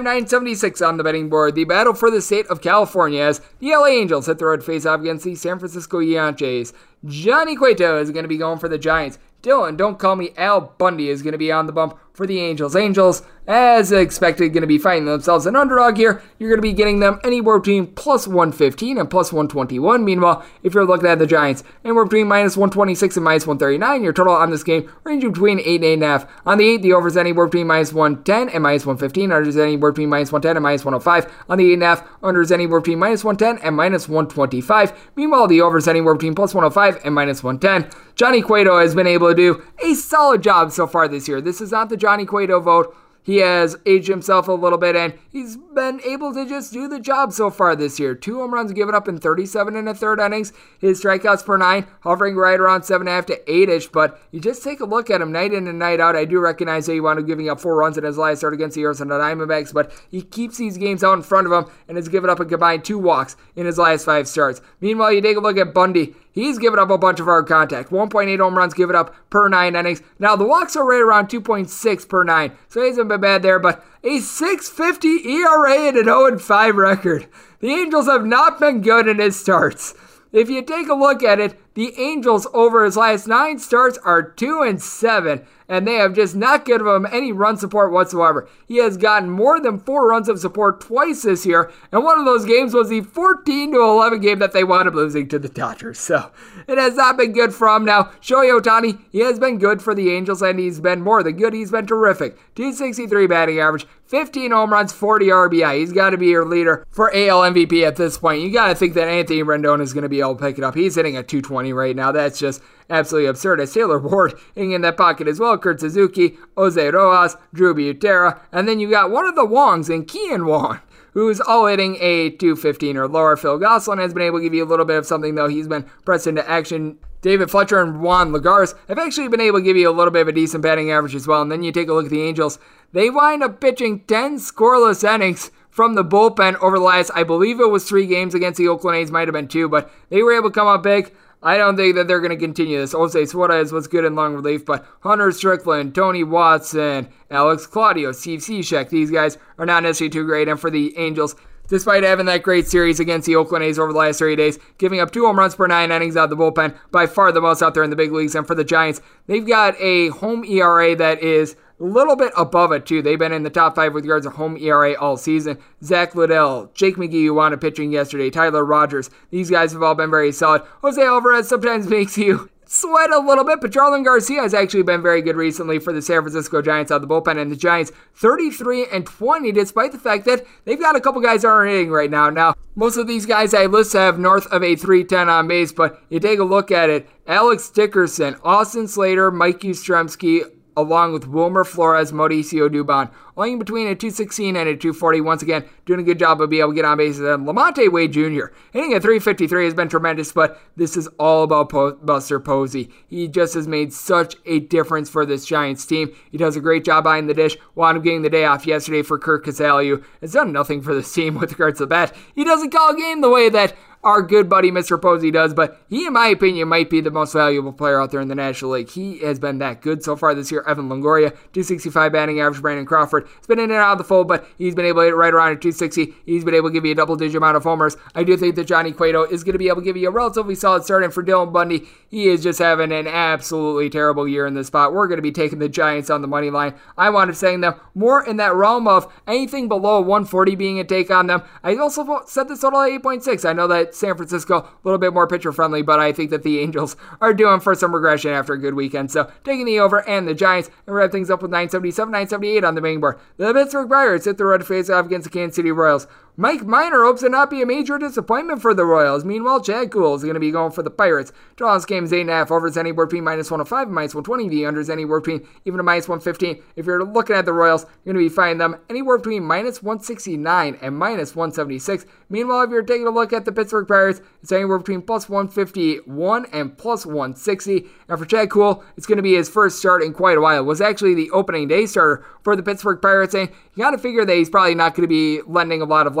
976 on the betting board. The battle for the state of California as the LA Angels hit the road face off against the San Francisco Giants. Johnny Cueto is going to be going for the Giants. Dylan, don't call me Al Bundy, is going to be on the bump for the Angels. Angels, as expected, going to be finding themselves an underdog here. You're going to be getting them anywhere between plus 115 and plus 121. Meanwhile, if you're looking at the Giants, anywhere between minus 126 and minus 139. Your total on this game range between 8 and 8.5. On the 8, the over is anywhere between minus 110 and minus 115. Under is anywhere between minus 110 and minus 105. On the 8.5, under is anywhere between minus 110 and minus 125. Meanwhile, the over is anywhere between plus 105 and minus 110. Johnny Cueto has been able to do a solid job so far this year. This is not the Johnny Cueto vote he has aged himself a little bit and he's been able to just do the job so far this year. Two home runs given up in 37 and a third innings. His strikeouts per nine hovering right around 7.5 to 8 ish. But you just take a look at him night in and night out. I do recognize that he wound up giving up four runs in his last start against the Arizona Diamondbacks, but he keeps these games out in front of him and has given up a combined two walks in his last five starts. Meanwhile, you take a look at Bundy. He's given up a bunch of hard contact. 1.8 home runs given up per nine innings. Now, the walks are right around 2.6 per nine, so he hasn't been bad there, but a 650 ERA and an 0 5 record. The Angels have not been good in his starts. If you take a look at it, the Angels over his last nine starts are 2 and 7 and they have just not given him any run support whatsoever. He has gotten more than four runs of support twice this year, and one of those games was the 14 to 11 game that they wound up losing to the Dodgers. So it has not been good for him. Now, Shohei Ohtani, he has been good for the Angels, and he's been more than good. He's been terrific. 263 batting average, 15 home runs, 40 RBI. He's got to be your leader for AL MVP at this point. You got to think that Anthony Rendon is going to be able to pick it up. He's hitting a 220 right now. That's just absolutely absurd as Taylor Ward [laughs] hanging in that pocket as well. Kurt Suzuki, Jose Rojas, Drew Butera, and then you got one of the Wongs in Kean Wong [laughs] who's all hitting a 215 or lower. Phil Gosselin has been able to give you a little bit of something, though. He's been pressed into action. David Fletcher and Juan Lagares have actually been able to give you a little bit of a decent batting average as well. And then you take a look at the Angels. They wind up pitching 10 scoreless innings from the bullpen over the last, I believe it was three games against the Oakland A's, might have been two, but they were able to come up big. I don't think that they're going to continue this. Jose Suarez was good in long relief, but Hunter Strickland, Tony Watson, Alex Claudio, Steve Cishek, these guys are not necessarily too great. And for the Angels, despite having that great series against the Oakland A's over the last three days, giving up two home runs per nine innings out of the bullpen, by far the most out there in the big leagues. And for the Giants, they've got a home ERA that is a little bit above it, too. They've been in the top five with yards of home ERA all season. Zack Littell, Jake McGee, who up pitching yesterday, Tyler Rogers. These guys have all been very solid. Jose Alvarez sometimes [laughs] makes you sweat a little bit, but Jarlin Garcia has actually been very good recently for the San Francisco Giants out of the bullpen, and the Giants 33 and 20, despite the fact that they've got a couple guys that aren't hitting right now. Now, most of these guys I list have north of a 310 on base, but you take a look at it. Alex Dickerson, Austin Slater, Mike Yastrzemski, along with Wilmer Flores, Mauricio Dubon. Only between a 216 and a 240. Once again, doing a good job of being able to get on base. And Lamonte Wade Jr. hitting a 353 has been tremendous, but this is all about po- Buster Posey. He just has made such a difference for this Giants team. He does a great job behind the dish. Wound up getting the day off yesterday for Curt Casali. Has done nothing for this team [laughs] with regards to bat. He doesn't call a game the way that our good buddy Mr. Posey does, but he, in my opinion, might be the most valuable player out there in the National League. He has been that good so far this year. Evan Longoria, 265 batting average. Brandon Crawford has been in and out of the fold, but he's been able to hit right around at 260. He's been able to give you a double digit amount of homers. I do think that Johnny Cueto is going to be able to give you a relatively solid start. And for Dylan Bundy, he is just having an absolutely terrible year in this spot. We're going to be taking the Giants on the money line. I wound up saying them more in that realm of anything below 140 being a take on them. I also set this total at 8.6. I know that San Francisco, a little bit more pitcher friendly, but I think that the Angels are doing for some regression after a good weekend. So taking the over and the Giants, and wrap things up with 977, 978 on the main board. The Pittsburgh Pirates hit the road to face off against the Kansas City Royals. Mike Minor hopes to not be a major disappointment for the Royals. Meanwhile, Chad Kuhl is going to be going for the Pirates. Draw this game is 8.5. Over is anywhere between minus 105 and minus 120. The under is anywhere between even a minus 115. If you're looking at the Royals, you're going to be finding them anywhere between minus 169 and minus 176. Meanwhile, if you're taking a look at the Pittsburgh Pirates, it's anywhere between plus 151 and plus 160. And for Chad Kuhl, it's going to be his first start in quite a while. It was actually the opening day starter for the Pittsburgh Pirates. And you got to figure that he's probably not going to be lending a lot of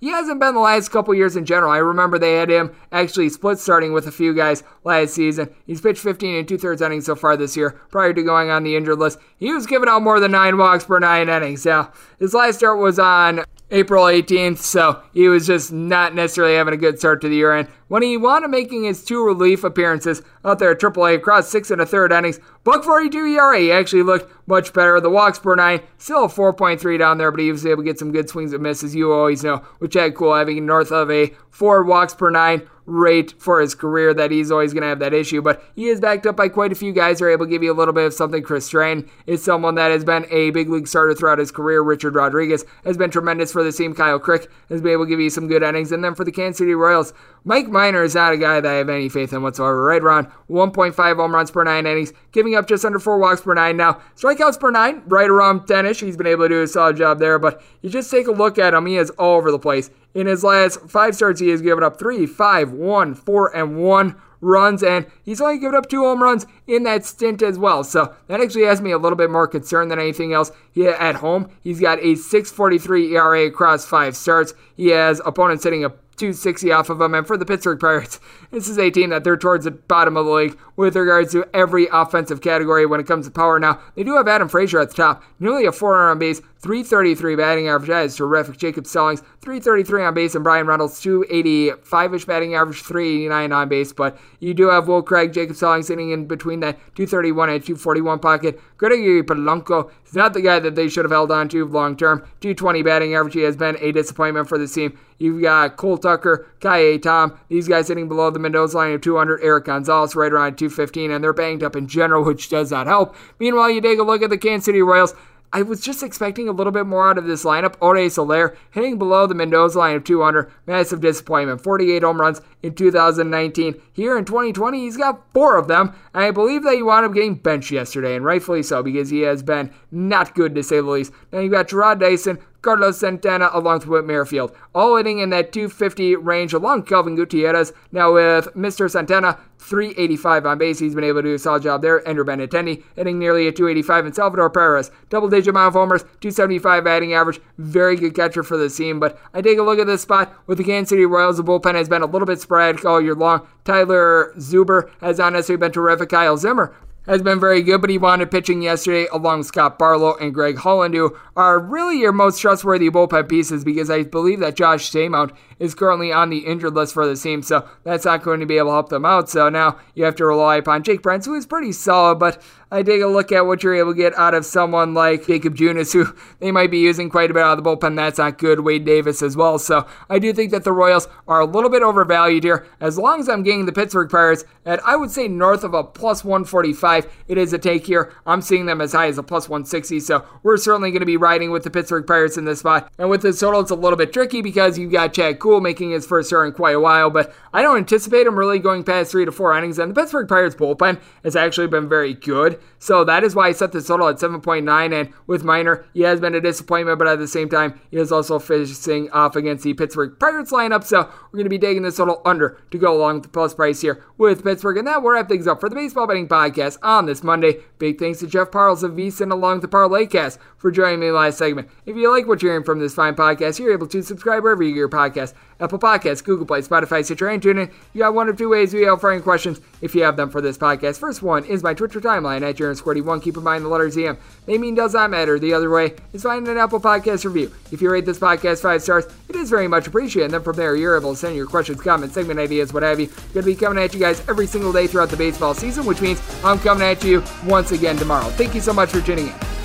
he hasn't been the last couple years in general. I remember they had him actually split starting with a few guys last season. He's pitched 15 and two thirds innings so far this year prior to going on the injured list. He was giving out more than nine walks per nine innings. Now, his last start was on April 18th, so he was just not necessarily having a good start to the year. And when he wound up making his two relief appearances out there at AAA across six and a third innings, buck 42 ERA, he actually looked much better. The walks per nine, still a 4.3 down there, but he was able to get some good swings and misses, you always know, with Chad Kuhl having north of a four walks per nine rate for his career that he's always going to have that issue. But he is backed up by quite a few guys who are able to give you a little bit of something. Chris Stratton is someone that has been a big league starter throughout his career. Richard Rodriguez has been tremendous for the team. Kyle Crick has been able to give you some good innings. And then for the Kansas City Royals, Mike Minor is not a guy that I have any faith in whatsoever. Right around 1.5 home runs per nine innings, giving up just under four walks per nine. Now, strikeouts per nine, right around 10 ish. He's been able to do a solid job there, but you just take a look at him. He is all over the place. In his last five starts, he has given up three, five, one, four, and one runs, and he's only given up two home runs in that stint as well. So that actually has me a little bit more concerned than anything else. He at home, he's got a 6.43 ERA across five starts. He has opponents hitting a 260 off of them. And for the Pittsburgh Pirates, this is a team that they're towards the bottom of the league with regards to every offensive category when it comes to power. Now, they do have Adam Frazier at the top, nearly a 400 on base, 333 batting average. That is terrific. Jacob Stallings, 333 on base, and Bryan Reynolds, 285 ish batting average, 389 on base. But you do have Will Craig, Jacob Stallings sitting in between that 231 and 241 pocket. Gregory Polanco is not the guy that they should have held on to long term. 220 batting average. He has been a disappointment for the team. You've got Cole Tucker, Ka'ai Tom, these guys sitting below the Mendoza line of 200. Erik Gonzalez right around 215, and they're banged up in general, which does not help. Meanwhile, you take a look at the Kansas City Royals. I was just expecting a little bit more out of this lineup. Jorge Soler hitting below the Mendoza line of 200. Massive disappointment. 48 home runs in 2019. Here in 2020, he's got four of them. And I believe that he wound up getting benched yesterday, and rightfully so, because he has been not good to say the least. Now you've got Jarrod Dyson, Carlos Santana along with Merrifield, all hitting in that 250 range along Kelvin Gutierrez. Now with Mr. Santana, 385 on base. He's been able to do a solid job there. Andrew Benintendi hitting nearly a 285 and Salvador Perez, double digit of homers, 275 batting average. Very good catcher for the team. But I take a look at this spot with the Kansas City Royals. The bullpen has been a little bit sporadic all year long. Tyler Zuber has not necessarily been terrific. Kyle Zimmer has been very good, but he wanted pitching yesterday along with Scott Barlow and Greg Holland, who are really your most trustworthy bullpen pieces because I believe that Josh Staumont is currently on the injured list for the team, so that's not going to be able to help them out. So now you have to rely upon Jake Brentz, who is pretty solid, but I take a look at what you're able to get out of someone like Jakob Junis, who [laughs] they might be using quite a bit out of the bullpen. That's not good. Wade Davis as well. So I do think that the Royals are a little bit overvalued here. As long as I'm getting the Pittsburgh Pirates at, I would say, north of a plus 145, it is a take here. I'm seeing them as high as a plus 160. So we're certainly going to be riding with the Pittsburgh Pirates in this spot. And with this total, it's a little bit tricky because you've got Chad Kuhl making his first start in quite a while, but I don't anticipate him really going past three to four innings. And the Pittsburgh Pirates bullpen has actually been very good. So that is why I set the total at 7.9. And with Minor, he has been a disappointment, but at the same time, he is also facing off against the Pittsburgh Pirates lineup. So we're going to be taking this total under to go along with the plus price here with Pittsburgh. And that will wrap things up for the Baseball Betting Podcast on this Monday. Big thanks to Jeff Parles of VSIN along the Parlaycast for joining me last segment. If you like what you're hearing from this fine podcast, you're able to subscribe wherever you get your podcast. Apple Podcasts, Google Play, Spotify, Stitcher, and TuneIn. You have one of two ways we have any questions if you have them for this podcast. First one is my Twitter timeline at JaronSquirty1. Keep in mind the letters ZM. They mean does not matter. The other way is find an Apple Podcast review. If you rate this podcast five stars, it is very much appreciated. And then from there, you're able to send your questions, comments, segment ideas, what have you. Going to be coming at you guys every single day throughout the baseball season, which means I'm coming at you once again tomorrow. Thank you so much for tuning in.